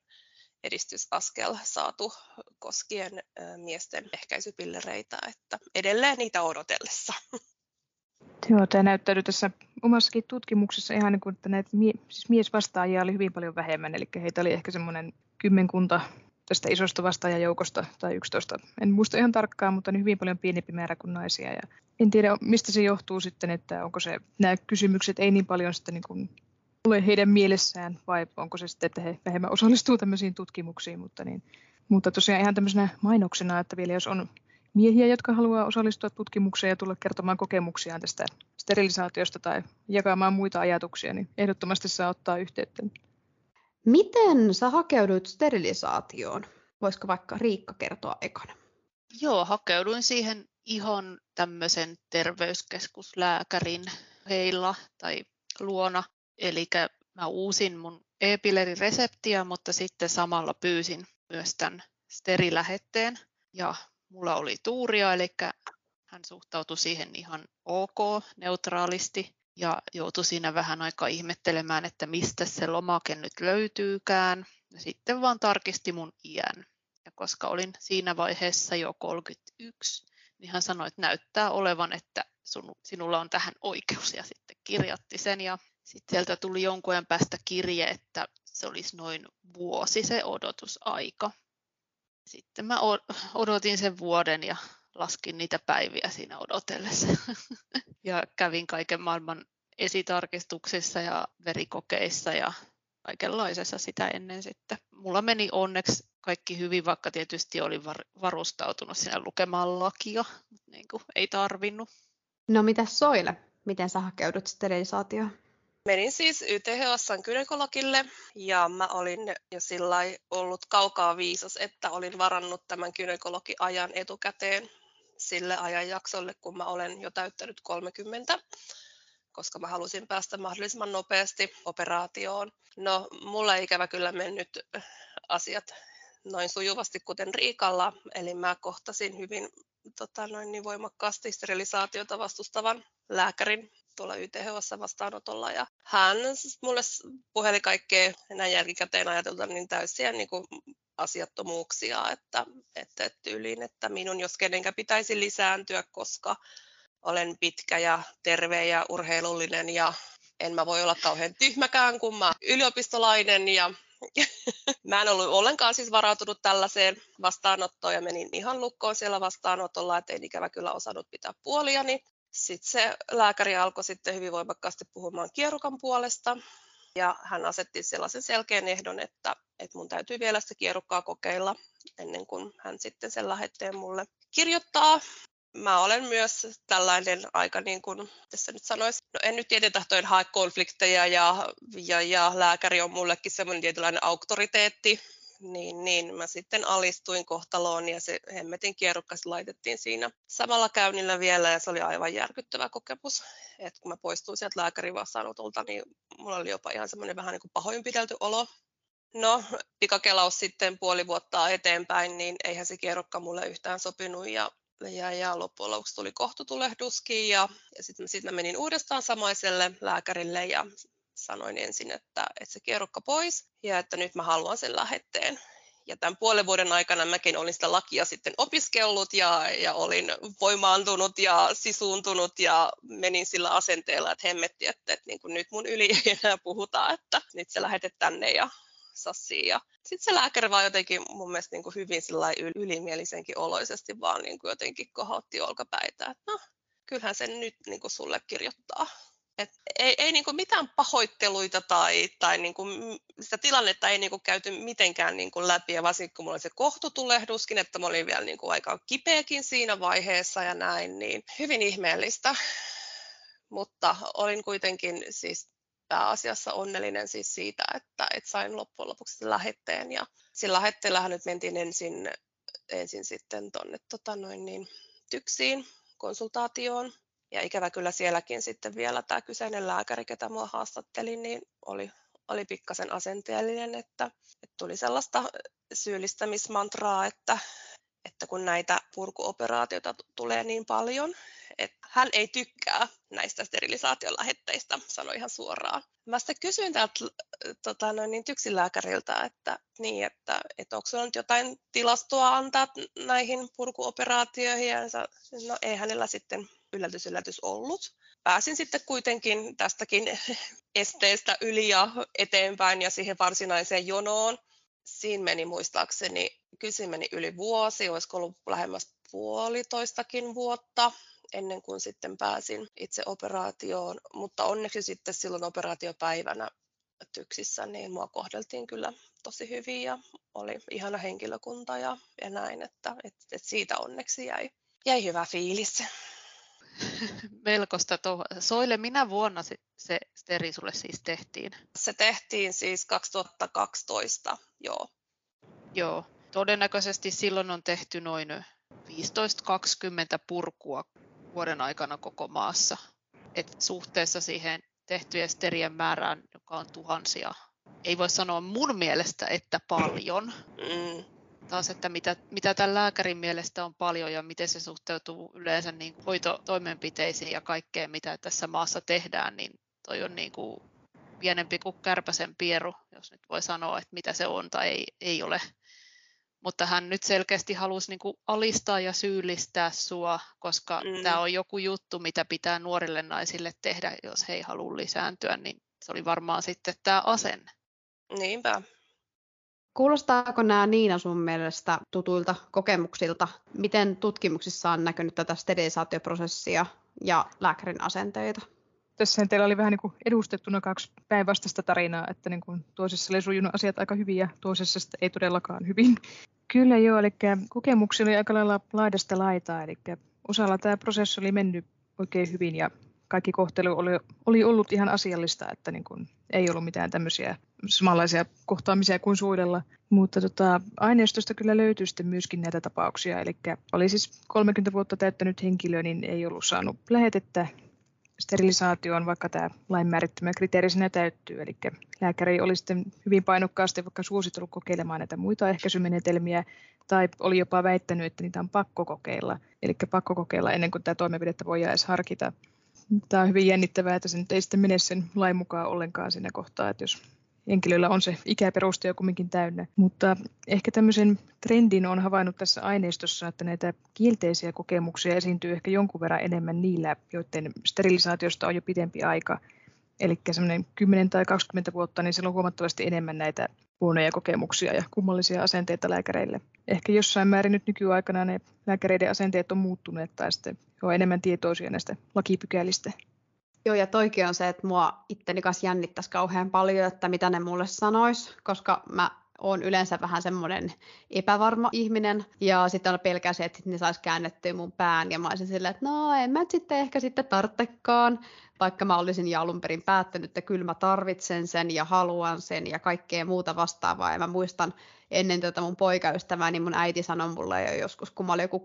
edistysaskel saatu koskien miesten ehkäisypillereitä, että edelleen niitä odotellessa. [laughs] Joo, tämä näyttäytyy tässä omassakin tutkimuksessa ihan niin kuin, että näitä mie- siis miesvastaajia oli hyvin paljon vähemmän, eli heitä oli ehkä semmoinen kymmenkunta tästä isosta vastaajajoukosta tai 11. En muista ihan tarkkaan, mutta niin hyvin paljon pienempi määrä kuin naisia. Ja en tiedä, mistä se johtuu sitten, että onko se, nämä kysymykset ei niin paljon sitten niin kuin ole heidän mielessään, vai onko se sitten, että he vähemmän osallistuu tämmöisiin tutkimuksiin, mutta, niin, mutta tosiaan ihan tämmöisenä mainoksena, että vielä jos on miehiä, jotka haluaa osallistua tutkimukseen ja tulla kertomaan kokemuksiaan tästä sterilisaatiosta tai jakamaan muita ajatuksia, niin ehdottomasti saa ottaa yhteyttä. Miten sä hakeudut sterilisaatioon? Voisiko vaikka Riikka kertoa ekana? Joo, hakeuduin siihen ihan tämmöisen terveyskeskuslääkärin heillä tai luona. Eli mä uusin mun e-pillerireseptiä, mutta sitten samalla pyysin myös tämän sterilähetteen. Ja mulla oli tuuria, eli hän suhtautui siihen ihan ok, neutraalisti ja joutui siinä vähän aikaa ihmettelemään, että mistä se lomake nyt löytyykään. Ja sitten vaan tarkisti mun iän. Ja koska olin siinä vaiheessa jo 31, niin hän sanoi, että näyttää olevan, että sun, sinulla on tähän oikeus. Ja sitten kirjoitti sen ja sitten sieltä tuli jonkun ajan päästä kirje, että se olisi noin vuosi se odotusaika sitten mä odotin sen vuoden ja laskin niitä päiviä siinä odotellessa. [laughs] ja kävin kaiken maailman esitarkistuksissa ja verikokeissa ja kaikenlaisessa sitä ennen sitten. Mulla meni onneksi kaikki hyvin, vaikka tietysti olin varustautunut sinne lukemaan lakia, mutta niin kuin ei tarvinnut. No mitä Soile? Miten sä hakeudut sterilisaatioon? Menin siis YTHSn gynekologille ja mä olin jo sillä ollut kaukaa viisas, että olin varannut tämän gynekologiajan etukäteen sille ajanjaksolle, kun mä olen jo täyttänyt 30 koska mä halusin päästä mahdollisimman nopeasti operaatioon. No, mulla ei ikävä kyllä mennyt asiat noin sujuvasti kuten Riikalla, eli mä kohtasin hyvin tota, noin niin voimakkaasti sterilisaatiota vastustavan lääkärin tuolla YTHS vastaanotolla ja hän mulle puheli kaikkea näin jälkikäteen ajatelta niin täysiä niin kuin asiattomuuksia, että, että, tyyliin, että minun jos kenenkään pitäisi lisääntyä, koska olen pitkä ja terve ja urheilullinen ja en mä voi olla kauhean tyhmäkään, kun mä yliopistolainen ja [laughs] mä en ollut ollenkaan siis varautunut tällaiseen vastaanottoon ja menin ihan lukkoon siellä vastaanotolla, että en ikävä kyllä osannut pitää puoliani. Sitten se lääkäri alkoi sitten hyvin voimakkaasti puhumaan kierukan puolesta. Ja hän asetti sellaisen selkeän ehdon, että, että mun täytyy vielä sitä kierukkaa kokeilla ennen kuin hän sitten sen lähetteen mulle kirjoittaa. mä olen myös tällainen aika niin kuin, tässä nyt sanoisi, no en nyt tietetahtoin hae konflikteja ja, ja, ja lääkäri on mullekin semmoinen tietynlainen auktoriteetti, niin, niin mä sitten alistuin kohtaloon ja se hemmetin kierrukkas laitettiin siinä samalla käynnillä vielä ja se oli aivan järkyttävä kokemus. Et kun mä poistuin sieltä lääkärin vastaanotolta, niin mulla oli jopa ihan semmoinen vähän niin kuin pahoinpidelty olo. No, pikakelaus sitten puoli vuotta eteenpäin, niin eihän se kierrokka mulle yhtään sopinut ja ja, ja loppujen lopuksi tuli kohtutulehduskin ja, ja sitten sit menin uudestaan samaiselle lääkärille ja sanoin ensin, että, että se kierrokka pois ja että nyt mä haluan sen lähetteen. Ja tämän puolen vuoden aikana mäkin olin sitä lakia sitten opiskellut ja, ja olin voimaantunut ja sisuuntunut ja menin sillä asenteella, että hemmetti, että, että niin kuin nyt mun yli ei enää puhuta, että nyt se lähetet tänne ja sassiin. Ja sitten se lääkäri vaan jotenkin mun mielestä niin kuin hyvin ylimielisenkin oloisesti vaan niin kuin jotenkin kohotti olkapäitä, että no, kyllähän sen nyt niin kuin sulle kirjoittaa. Et ei ei niin kuin mitään pahoitteluita tai, tai niin kuin sitä tilannetta ei niin kuin käyty mitenkään niin kuin läpi, ja varsinkin kun mulla oli se kohtutulehduskin, että mä olin vielä niin kuin aika kipeäkin siinä vaiheessa ja näin, niin hyvin ihmeellistä. Mutta olin kuitenkin siis pääasiassa onnellinen siis siitä, että, että sain loppujen lopuksi lähetteen. Ja sillä lähetteellähän nyt mentiin ensin, ensin sitten tuonne tota noin niin, tyksiin konsultaatioon. Ja ikävä kyllä sielläkin sitten vielä tämä kyseinen lääkäri, ketä mua haastatteli, niin oli, oli pikkasen asenteellinen, että, että tuli sellaista syyllistämismantraa, että, että kun näitä purkuoperaatioita tulee niin paljon, että hän ei tykkää näistä sterilisaation lähetteistä, sanoi ihan suoraan. Mä sitten kysyin täältä tota, noin, niin tyksilääkäriltä, että, niin, että, että onko sinulla nyt jotain tilastoa antaa näihin purkuoperaatioihin, ja no ei hänellä sitten yllätys yllätys ollut. Pääsin sitten kuitenkin tästäkin [laughs] esteestä yli ja eteenpäin ja siihen varsinaiseen jonoon. Siinä meni muistaakseni, kysy meni yli vuosi, olisiko ollut lähemmäs puolitoistakin vuotta ennen kuin sitten pääsin itse operaatioon, mutta onneksi sitten silloin operaatiopäivänä tyksissä, niin mua kohdeltiin kyllä tosi hyvin ja oli ihana henkilökunta ja, ja näin, että, että, että siitä onneksi jäi, jäi hyvä fiilis. [laughs] Melkoista tuohon. Soile, minä vuonna se, se steri sulle siis tehtiin? Se tehtiin siis 2012, joo. Joo, todennäköisesti silloin on tehty noin 15-20 purkua vuoden aikana koko maassa. Et suhteessa siihen tehtyjen sterien määrään, joka on tuhansia, ei voi sanoa mun mielestä, että paljon. Mm. Taas, että mitä, mitä tämän lääkärin mielestä on paljon ja miten se suhteutuu yleensä niin hoitotoimenpiteisiin ja kaikkeen, mitä tässä maassa tehdään, niin toi on niin kuin pienempi kuin kärpäsen pieru, jos nyt voi sanoa, että mitä se on tai ei, ei ole mutta hän nyt selkeästi halusi niin kuin alistaa ja syyllistää sua, koska mm. tämä on joku juttu, mitä pitää nuorille naisille tehdä, jos he ei halua lisääntyä, niin se oli varmaan sitten tämä asenne. Niinpä. Kuulostaako nämä Niina sun mielestä tutuilta kokemuksilta? Miten tutkimuksissa on näkynyt tätä sterilisaatioprosessia ja lääkärin asenteita? Tässä teillä oli vähän niin kuin edustettuna kaksi päinvastaista tarinaa, että niin kuin toisessa oli sujunut asiat aika hyvin ja toisessa ei todellakaan hyvin. Kyllä joo, eli kokemuksia oli aika lailla laidasta laitaa, eli osalla tämä prosessi oli mennyt oikein hyvin ja kaikki kohtelu oli, oli ollut ihan asiallista, että niin kuin ei ollut mitään tämmöisiä samanlaisia kohtaamisia kuin suudella. Mutta tota, aineistosta kyllä löytyy sitten myöskin näitä tapauksia. Eli oli siis 30 vuotta täyttänyt henkilö, niin ei ollut saanut lähetettä sterilisaatioon, vaikka tämä lain määrittämä kriteeri sinä täyttyy. Eli lääkäri oli sitten hyvin painokkaasti vaikka suositellut kokeilemaan näitä muita ehkäisymenetelmiä, tai oli jopa väittänyt, että niitä on pakko kokeilla. Eli pakko kokeilla ennen kuin tämä toimenpidettä voi edes harkita. Tämä on hyvin jännittävää, että se nyt ei sitten mene sen lain mukaan ollenkaan siinä kohtaa, että jos henkilöllä on se ikäperuste jo kumminkin täynnä. Mutta ehkä tämmöisen trendin on havainnut tässä aineistossa, että näitä kielteisiä kokemuksia esiintyy ehkä jonkun verran enemmän niillä, joiden sterilisaatiosta on jo pidempi aika. Eli semmoinen 10 tai 20 vuotta, niin siellä on huomattavasti enemmän näitä huonoja kokemuksia ja kummallisia asenteita lääkäreille. Ehkä jossain määrin nyt nykyaikana ne lääkäreiden asenteet on muuttuneet tai sitten on enemmän tietoisia näistä lakipykälistä. Joo, ja toikin on se, että mua itteni kanssa jännittäisi kauhean paljon, että mitä ne mulle sanois, koska mä on yleensä vähän semmoinen epävarma ihminen, ja sitten on pelkää se, että ne saisi käännettyä mun pään, ja mä olisin silleen, että no en mä sitten ehkä sitten tarttekaan, vaikka mä olisin jo alun perin päättänyt, että kyllä mä tarvitsen sen ja haluan sen ja kaikkea muuta vastaavaa. Ja mä muistan ennen tätä mun poikaystävää, niin mun äiti sanoi mulle jo joskus, kun mä olin joku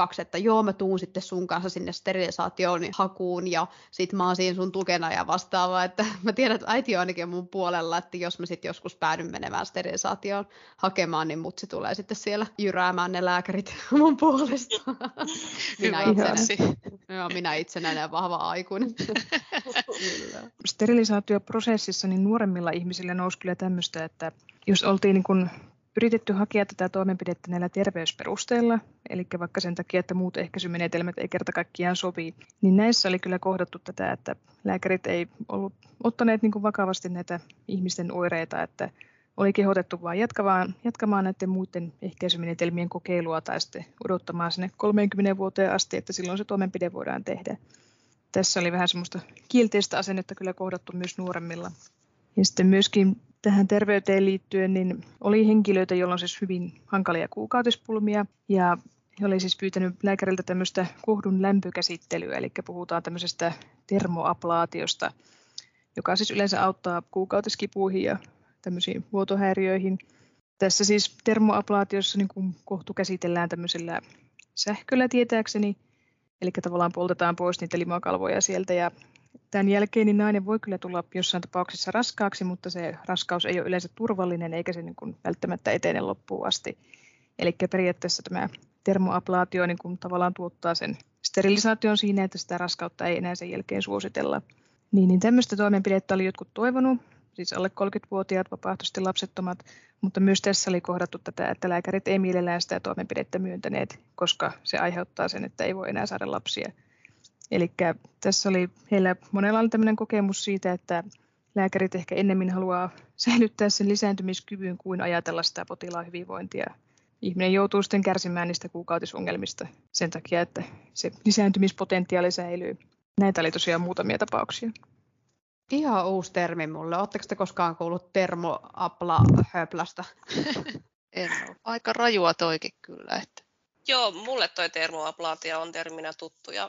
21-22, että joo, mä tuun sitten sun kanssa sinne sterilisaation hakuun ja sit mä oon siinä sun tukena ja vastaavaa. Että [laughs] mä tiedän, että äiti on ainakin mun puolella, että jos mä sitten joskus päädyn menemään sterilisaatioon hakemaan, niin mutsi tulee sitten siellä jyräämään ne lääkärit [laughs] mun puolesta. [laughs] minä, itsenäinen, joo, minä itsenäinen ja vahva aikuinen. Sterilisaatioprosessissa niin nuoremmilla ihmisillä nousi kyllä tämmöistä, että jos oltiin niin kuin yritetty hakea tätä toimenpidettä näillä terveysperusteilla, eli vaikka sen takia, että muut ehkäisymenetelmät ei kerta kaikkiaan sovi, niin näissä oli kyllä kohdattu tätä, että lääkärit ei ollut ottaneet niin kuin vakavasti näitä ihmisten oireita, että oli kehotettu vain jatkamaan, jatkamaan näiden muiden ehkäisymenetelmien kokeilua tai sitten odottamaan sinne 30 vuoteen asti, että silloin se toimenpide voidaan tehdä. Tässä oli vähän semmoista kielteistä asennetta kyllä kohdattu myös nuoremmilla. Ja sitten myöskin tähän terveyteen liittyen niin oli henkilöitä, joilla on siis hyvin hankalia kuukautispulmia. Ja he oli siis pyytänyt lääkäriltä tämmöistä kohdun lämpökäsittelyä, eli puhutaan tämmöisestä termoaplaatiosta, joka siis yleensä auttaa kuukautiskipuihin ja tämmöisiin vuotohäiriöihin. Tässä siis termoaplaatiossa niin kuin kohtu käsitellään tämmöisellä sähköllä tietääkseni, eli tavallaan poltetaan pois niitä limakalvoja sieltä ja Tämän jälkeen niin nainen voi kyllä tulla jossain tapauksessa raskaaksi, mutta se raskaus ei ole yleensä turvallinen eikä se niin kuin välttämättä etene loppuun asti. Eli periaatteessa tämä termoablaatio niin kuin tavallaan tuottaa sen sterilisaation siinä, että sitä raskautta ei enää sen jälkeen suositella. Niin, niin tämmöistä toimenpidettä oli jotkut toivonut, siis alle 30-vuotiaat vapaaehtoisesti lapsettomat, mutta myös tässä oli kohdattu tätä, että lääkärit ei mielellään sitä toimenpidettä myöntäneet, koska se aiheuttaa sen, että ei voi enää saada lapsia. Eli tässä oli heillä monella oli tämmöinen kokemus siitä, että lääkärit ehkä ennemmin haluaa [laughs] säilyttää sen lisääntymiskyvyn kuin ajatella sitä potilaan hyvinvointia. Ihminen joutuu sitten kärsimään niistä kuukautisongelmista sen takia, että se lisääntymispotentiaali säilyy. Näitä oli tosiaan muutamia tapauksia. Ihan uusi termi mulle. Oletteko te koskaan kuullut termoapla höplasta? [laughs] en ole. Aika rajua toikin kyllä. Että. Joo, mulle toi termoaplaatia on terminä tuttu ja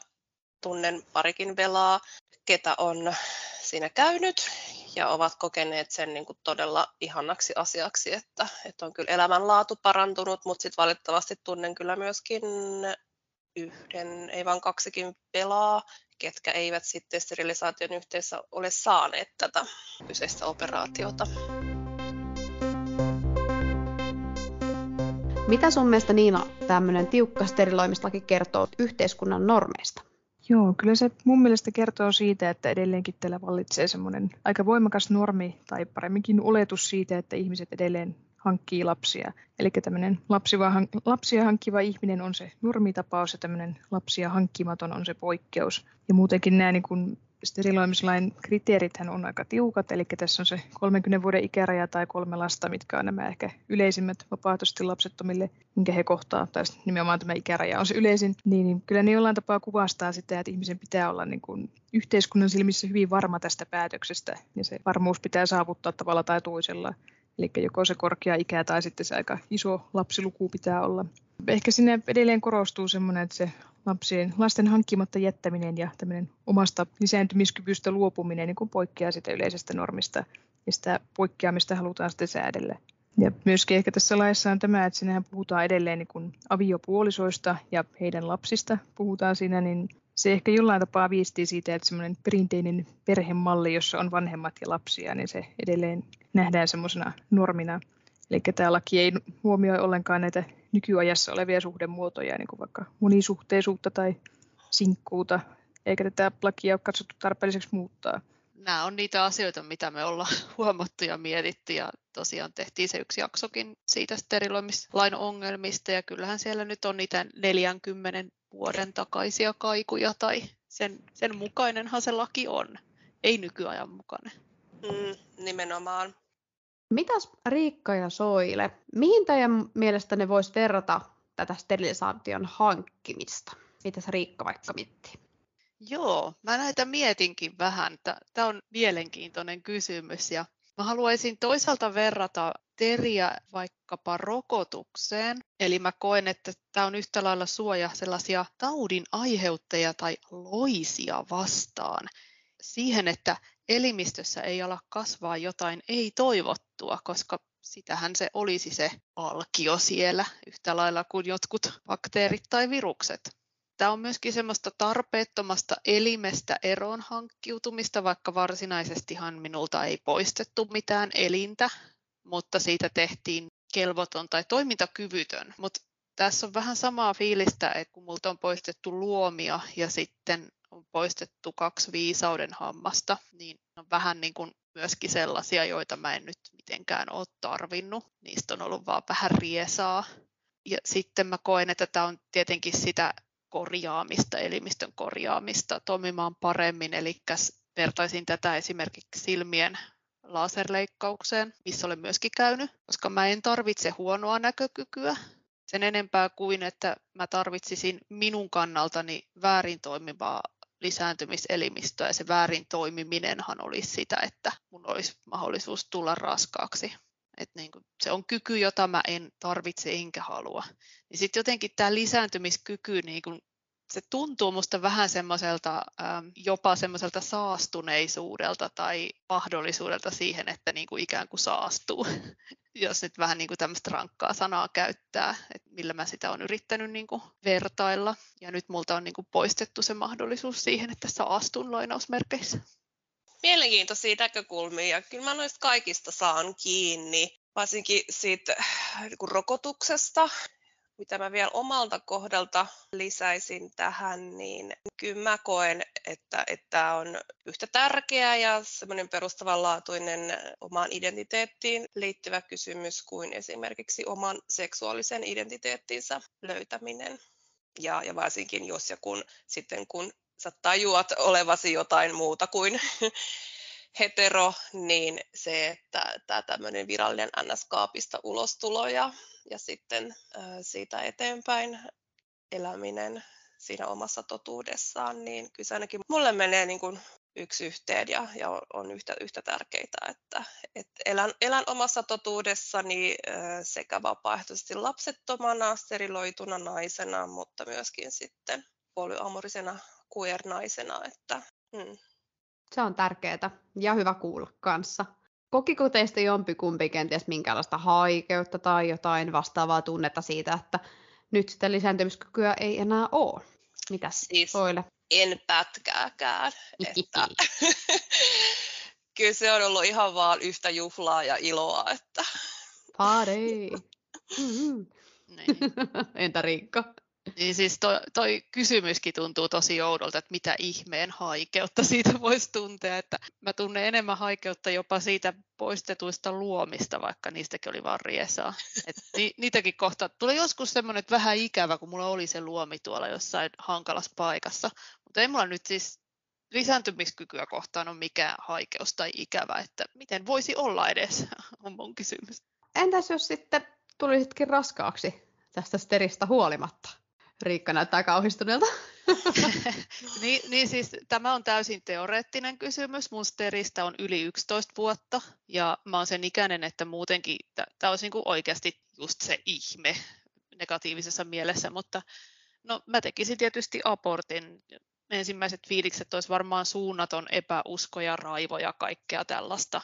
tunnen parikin velaa, ketä on siinä käynyt ja ovat kokeneet sen niin kuin todella ihannaksi asiaksi, että, että on kyllä elämänlaatu parantunut, mutta sitten valitettavasti tunnen kyllä myöskin yhden, ei vaan kaksikin pelaa, ketkä eivät sitten sterilisaation yhteydessä ole saaneet tätä kyseistä operaatiota. Mitä sun mielestä Niina tämmöinen tiukka steriloimislaki kertoo yhteiskunnan normeista? Joo, kyllä se mun mielestä kertoo siitä, että edelleenkin täällä vallitsee semmoinen aika voimakas normi tai paremminkin oletus siitä, että ihmiset edelleen hankkii lapsia. Eli tämmöinen lapsia hankkiva ihminen on se normitapaus ja tämmöinen lapsia hankkimaton on se poikkeus. Ja muutenkin nämä niin kuin steriloimislain kriteerithän on aika tiukat, eli tässä on se 30 vuoden ikäraja tai kolme lasta, mitkä on nämä ehkä yleisimmät vapaaehtoisesti lapsettomille, minkä he kohtaa, tai nimenomaan tämä ikäraja on se yleisin, niin, niin kyllä ne jollain tapaa kuvastaa sitä, että ihmisen pitää olla niin kuin yhteiskunnan silmissä hyvin varma tästä päätöksestä, ja se varmuus pitää saavuttaa tavalla tai toisella. Eli joko se korkea ikä tai sitten se aika iso lapsiluku pitää olla. Ehkä sinne edelleen korostuu semmoinen, että se lapsien, lasten hankkimatta jättäminen ja tämmöinen omasta lisääntymiskyvystä luopuminen niin poikkeaa sitä yleisestä normista ja sitä poikkeamista halutaan sitten säädellä. Ja myöskin ehkä tässä laissa on tämä, että sinähän puhutaan edelleen niin kuin aviopuolisoista ja heidän lapsista puhutaan siinä, niin se ehkä jollain tapaa viestii siitä, että semmoinen perinteinen perhemalli, jossa on vanhemmat ja lapsia, niin se edelleen nähdään semmoisena normina. Eli tämä laki ei huomioi ollenkaan näitä nykyajassa olevia suhdemuotoja, niin kuin vaikka monisuhteisuutta tai sinkkuuta, eikä tätä lakia ole katsottu tarpeelliseksi muuttaa. Nämä on niitä asioita, mitä me ollaan [laughs] huomattu ja mietitty ja tosiaan tehtiin se yksi jaksokin siitä steriloimislain ongelmista ja kyllähän siellä nyt on niitä 40 vuoden takaisia kaikuja tai sen, sen mukainenhan se laki on, ei nykyajan mukainen. Mm, nimenomaan. Mitäs Riikka ja Soile, mihin teidän mielestä ne voisi verrata tätä sterilisaation hankkimista? Mitäs Riikka vaikka miettii? Joo, mä näitä mietinkin vähän. Tämä on mielenkiintoinen kysymys ja mä haluaisin toisaalta verrata teriä vaikkapa rokotukseen. Eli mä koen, että tämä on yhtä lailla suoja sellaisia taudin aiheuttajia tai loisia vastaan. Siihen, että elimistössä ei ala kasvaa jotain ei-toivottua, koska sitähän se olisi se alkio siellä yhtä lailla kuin jotkut bakteerit tai virukset. Tämä on myöskin semmoista tarpeettomasta elimestä eroon hankkiutumista, vaikka varsinaisestihan minulta ei poistettu mitään elintä, mutta siitä tehtiin kelvoton tai toimintakyvytön. Mutta tässä on vähän samaa fiilistä, että kun multa on poistettu luomia ja sitten on poistettu kaksi viisauden hammasta, niin on vähän niin kuin myöskin sellaisia, joita mä en nyt mitenkään ole tarvinnut. Niistä on ollut vaan vähän riesaa. Ja sitten mä koen, että tämä on tietenkin sitä korjaamista, elimistön korjaamista toimimaan paremmin. Eli vertaisin tätä esimerkiksi silmien laserleikkaukseen, missä olen myöskin käynyt, koska mä en tarvitse huonoa näkökykyä sen enempää kuin, että mä tarvitsisin minun kannaltani väärin toimivaa lisääntymiselimistöä ja se väärin toimiminenhan olisi sitä, että mun olisi mahdollisuus tulla raskaaksi. Et niin kuin, se on kyky, jota mä en tarvitse enkä halua. Niin sitten jotenkin tämä lisääntymiskyky niin kuin se tuntuu musta vähän semmoiselta ähm, jopa semmoiselta saastuneisuudelta tai mahdollisuudelta siihen, että niin kuin ikään kuin saastuu, [laughs] jos nyt vähän niin kuin tämmöistä rankkaa sanaa käyttää, että millä mä sitä on yrittänyt niin kuin vertailla. Ja nyt multa on niin kuin poistettu se mahdollisuus siihen, että saastun lainausmerkeissä. Mielenkiintoisia näkökulmia ja kyllä mä noista kaikista saan kiinni varsinkin siitä äh, niin rokotuksesta mitä mä vielä omalta kohdalta lisäisin tähän, niin kyllä mä koen, että, että on yhtä tärkeä ja semmoinen perustavanlaatuinen omaan identiteettiin liittyvä kysymys kuin esimerkiksi oman seksuaalisen identiteettinsä löytäminen. Ja, ja varsinkin jos ja kun sitten kun sä tajuat olevasi jotain muuta kuin hetero, niin se, että tämä tämmöinen virallinen NS-kaapista ulostulo ja, ja sitten siitä eteenpäin eläminen siinä omassa totuudessaan, niin kyllä se ainakin mulle menee niin kuin yksi yhteen ja, ja on yhtä, yhtä tärkeitä, että, että elän, elän omassa totuudessani sekä vapaaehtoisesti lapsettomana, steriloituna naisena, mutta myöskin sitten polyamorisena queer-naisena, että hmm. Se on tärkeää ja hyvä kuulla kanssa. Kokiko teistä jompikumpi kenties minkäänlaista haikeutta tai jotain vastaavaa tunnetta siitä, että nyt sitä lisääntymiskykyä ei enää ole? Mitäs siis Soile? En pätkääkään. Että... [laughs] Kyllä se on ollut ihan vaan yhtä juhlaa ja iloa. Että... Party! Mm-hmm. [laughs] Entä Riikka? Niin siis toi, toi kysymyskin tuntuu tosi oudolta, että mitä ihmeen haikeutta siitä voisi tuntea. Että mä tunnen enemmän haikeutta jopa siitä poistetuista luomista, vaikka niistäkin oli vaan riesaa. Et ni, niitäkin kohta tuli joskus semmoinen, että vähän ikävä, kun mulla oli se luomi tuolla jossain hankalassa paikassa. Mutta ei mulla nyt siis lisääntymiskykyä kohtaan ole mikään haikeus tai ikävä, että miten voisi olla edes, [laughs] on mun kysymys. Entäs jos sitten tulisitkin raskaaksi tästä steristä huolimatta? Riikka näyttää kauhistuneelta. [laughs] niin, niin siis tämä on täysin teoreettinen kysymys. Mun steristä on yli 11 vuotta ja mä oon sen ikäinen, että muutenkin tämä olisi niinku oikeasti just se ihme negatiivisessa mielessä, mutta no, mä tekisin tietysti abortin. Ensimmäiset fiilikset olisi varmaan suunnaton epäusko ja raivo ja kaikkea tällaista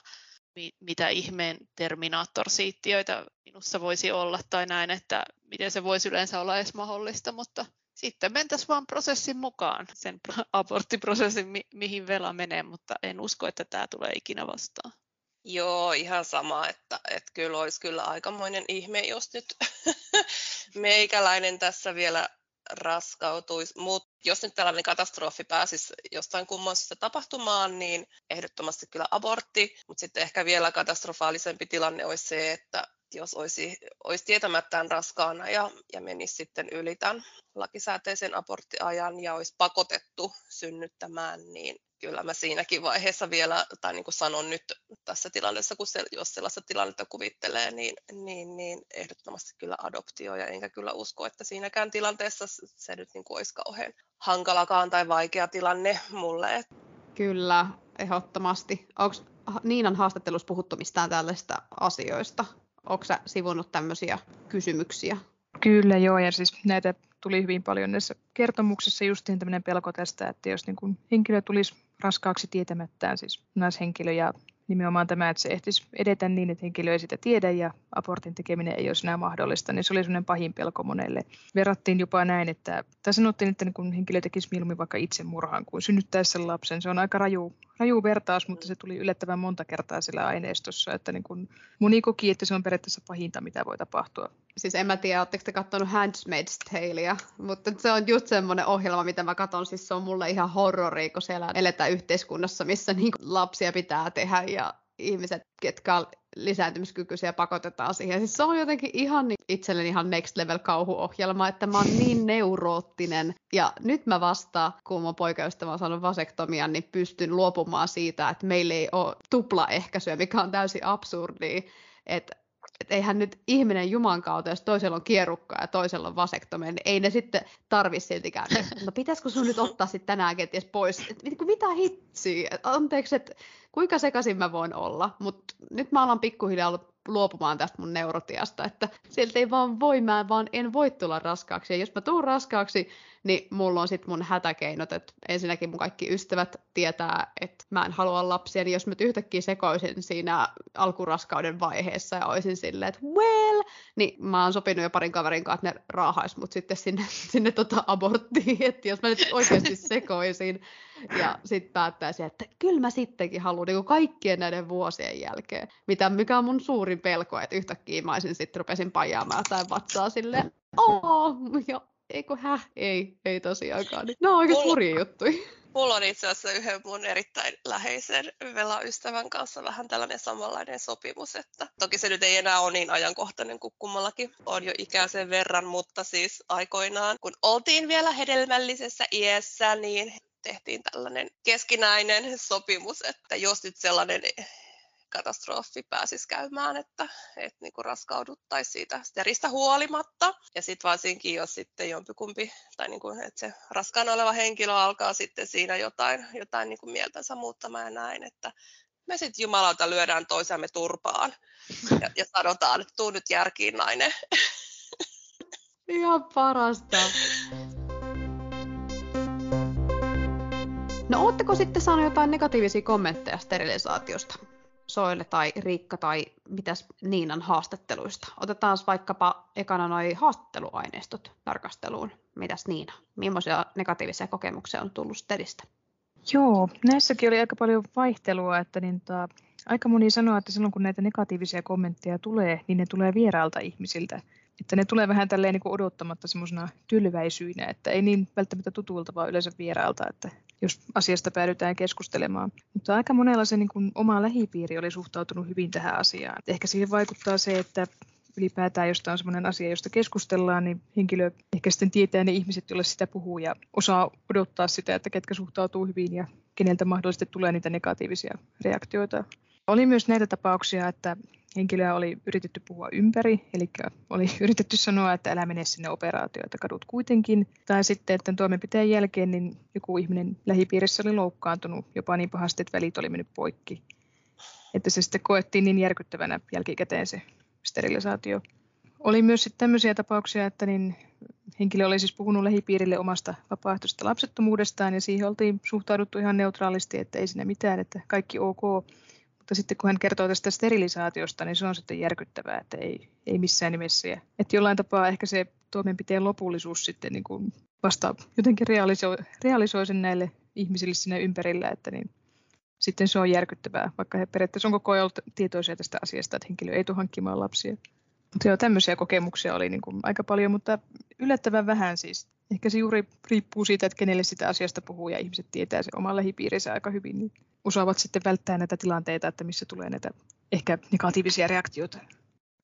mitä ihmeen terminaattorsiittiöitä minussa voisi olla tai näin, että miten se voisi yleensä olla edes mahdollista, mutta sitten mentäisiin vaan prosessin mukaan, sen aborttiprosessin, mi- mihin vela menee, mutta en usko, että tämä tulee ikinä vastaan. Joo, ihan sama, että, että kyllä olisi kyllä aikamoinen ihme, jos nyt [laughs] meikäläinen tässä vielä raskautuisi. Mutta jos nyt tällainen katastrofi pääsisi jostain kummoisesta tapahtumaan, niin ehdottomasti kyllä abortti. Mutta sitten ehkä vielä katastrofaalisempi tilanne olisi se, että jos olisi, olisi tietämättään raskaana ja, ja menisi sitten yli tämän lakisääteisen aborttiajan ja olisi pakotettu synnyttämään, niin kyllä mä siinäkin vaiheessa vielä, tai niin kuin sanon nyt tässä tilanteessa, kun se, jos sellaista tilannetta kuvittelee, niin, niin, niin ehdottomasti kyllä adoptio, ja enkä kyllä usko, että siinäkään tilanteessa se nyt niin kuin olisi kauhean hankalakaan tai vaikea tilanne mulle. Kyllä, ehdottomasti. Onko Niinan haastattelussa puhuttu mistään tällaista asioista? Onko sä sivunut tämmöisiä kysymyksiä? Kyllä joo, ja siis näitä tuli hyvin paljon näissä kertomuksissa justiin tämmöinen pelko tästä, että jos niin kuin henkilö tulisi raskaaksi tietämättään, siis naishenkilö ja nimenomaan tämä, että se ehtisi edetä niin, että henkilö ei sitä tiedä ja abortin tekeminen ei olisi enää mahdollista, niin se oli sellainen pahin pelko monelle. Verrattiin jopa näin, että, tai sanottiin, että kun henkilö tekisi mieluummin vaikka itsemurhaan kuin synnyttäisi sen lapsen. Se on aika raju, raju vertaus, mutta se tuli yllättävän monta kertaa sillä aineistossa, että niin kun moni koki, että se on periaatteessa pahinta, mitä voi tapahtua. Siis en mä tiedä, oletteko te katsonut Handmaid's Talea, mutta se on just semmoinen ohjelma, mitä mä katson, siis se on mulle ihan horrori, kun siellä eletään yhteiskunnassa, missä niin lapsia pitää tehdä ja ihmiset, ketkä on lisääntymiskykyisiä, pakotetaan siihen. Siis se on jotenkin ihan niin itselleni ihan next level kauhuohjelma, että mä oon niin [laughs] neuroottinen. Ja nyt mä vasta, kun mun poikaystävä on saanut vasektomia, niin pystyn luopumaan siitä, että meillä ei ole tuplaehkäisyä, mikä on täysin absurdi. Että että eihän nyt ihminen Juman kautta, jos toisella on kierukka ja toisella on vasektomia, niin ei ne sitten tarvi siltikään. [laughs] No pitäisikö sun nyt ottaa sitten tänään kenties pois? Et, mitä hitsiä? Anteeksi, että kuinka sekaisin mä voin olla, mutta nyt mä alan pikkuhiljaa ollut luopumaan tästä mun neurotiasta, että sieltä ei vaan voi, mä vaan en voi tulla raskaaksi. Ja jos mä tuun raskaaksi, niin mulla on sitten mun hätäkeinot, että ensinnäkin mun kaikki ystävät tietää, että mä en halua lapsia, niin jos mä yhtäkkiä sekoisin siinä alkuraskauden vaiheessa ja olisin silleen, että well, niin mä oon sopinut jo parin kaverin kanssa, että ne raahais mut sitten sinne, [laughs] sinne tota aborttiin, että jos mä nyt oikeasti sekoisin ja sitten päättäisin, että kyllä mä sittenkin haluan niin kaikkien näiden vuosien jälkeen, mitä, mikä on mun suurin pelko, että yhtäkkiä mä olisin sitten rupesin pajaamaan tai vatsaa silleen, oh, ja eikö häh, ei, ei tosiaankaan. Niin, no on aika hurja juttuja. Mulla on itse asiassa yhden mun erittäin läheisen velaystävän kanssa vähän tällainen samanlainen sopimus, että toki se nyt ei enää ole niin ajankohtainen kuin kummallakin on jo ikäisen verran, mutta siis aikoinaan, kun oltiin vielä hedelmällisessä iässä, niin tehtiin tällainen keskinäinen sopimus, että jos nyt sellainen katastrofi pääsisi käymään, että, että niin kuin raskauduttaisiin siitä steristä huolimatta. Ja sitten varsinkin, jos sitten jompikumpi, tai niin kuin, että se raskaana oleva henkilö alkaa sitten siinä jotain, jotain niin kuin mieltänsä muuttamaan ja näin, että me sitten Jumalalta lyödään toisemme turpaan ja, ja sanotaan, että tuu nyt järkiin nainen. Ihan parasta. No ootteko sitten saanut jotain negatiivisia kommentteja sterilisaatiosta? Soille tai Riikka tai mitäs Niinan haastatteluista. Otetaan vaikkapa ekana noi haastatteluaineistot tarkasteluun. Mitäs Niina? Millaisia negatiivisia kokemuksia on tullut Steristä? Joo, näissäkin oli aika paljon vaihtelua, että niin ta, aika moni sanoo, että silloin kun näitä negatiivisia kommentteja tulee, niin ne tulee vieraalta ihmisiltä. Että ne tulee vähän tälleen niin odottamatta semmoisena tylväisyinä, että ei niin välttämättä tutulta, vaan yleensä vieraalta, että jos asiasta päädytään keskustelemaan. Mutta aika monella se niin kuin oma lähipiiri oli suhtautunut hyvin tähän asiaan. Ehkä siihen vaikuttaa se, että ylipäätään, josta on sellainen asia, josta keskustellaan, niin henkilö ehkä sitten tietää ne ihmiset, joille sitä puhuu ja osaa odottaa sitä, että ketkä suhtautuu hyvin ja keneltä mahdollisesti tulee niitä negatiivisia reaktioita. Oli myös näitä tapauksia, että henkilöä oli yritetty puhua ympäri, eli oli [laughs] yritetty sanoa, että älä mene sinne operaatioon, että kadut kuitenkin. Tai sitten, että toimenpiteen jälkeen niin joku ihminen lähipiirissä oli loukkaantunut jopa niin pahasti, että välit oli mennyt poikki. Että se sitten koettiin niin järkyttävänä jälkikäteen se sterilisaatio. Oli myös sitten tämmöisiä tapauksia, että niin henkilö oli siis puhunut lähipiirille omasta vapaaehtoisesta lapsettomuudestaan ja siihen oltiin suhtauduttu ihan neutraalisti, että ei siinä mitään, että kaikki ok. Mutta sitten kun hän kertoo tästä sterilisaatiosta, niin se on sitten järkyttävää, että ei, ei missään nimessä. Ja, että jollain tapaa ehkä se toimenpiteen lopullisuus sitten niin kuin vasta jotenkin realisoi, realisoi sen näille ihmisille siinä ympärillä, että niin sitten se on järkyttävää, vaikka he periaatteessa on koko ajan ollut tietoisia tästä asiasta, että henkilö ei tule hankkimaan lapsia. Mutta joo, tämmöisiä kokemuksia oli niin kuin aika paljon, mutta yllättävän vähän siis. Ehkä se juuri riippuu siitä, että kenelle sitä asiasta puhuu ja ihmiset tietää se oman lähipiirinsä aika hyvin, niin osaavat sitten välttää näitä tilanteita, että missä tulee näitä ehkä negatiivisia reaktioita.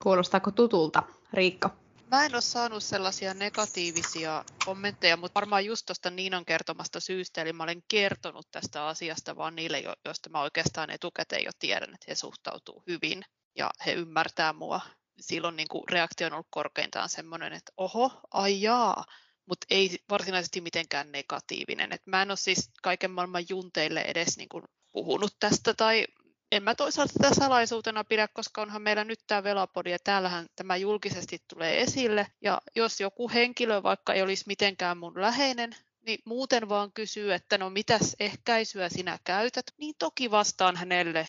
Kuulostaako tutulta, Riikka? Mä en ole saanut sellaisia negatiivisia kommentteja, mutta varmaan just tuosta Niinan kertomasta syystä, eli mä olen kertonut tästä asiasta vaan niille, joista mä oikeastaan etukäteen jo tiedän, että he suhtautuu hyvin ja he ymmärtää mua. Silloin niin kuin reaktio on ollut korkeintaan semmoinen, että oho, ai jaa, mutta ei varsinaisesti mitenkään negatiivinen. Et mä en ole siis kaiken maailman junteille edes niin kuin puhunut tästä tai en mä toisaalta sitä salaisuutena pidä, koska onhan meillä nyt tämä velapodi ja täällähän tämä julkisesti tulee esille. Ja jos joku henkilö vaikka ei olisi mitenkään mun läheinen, niin muuten vaan kysyy, että no mitäs ehkäisyä sinä käytät, niin toki vastaan hänelle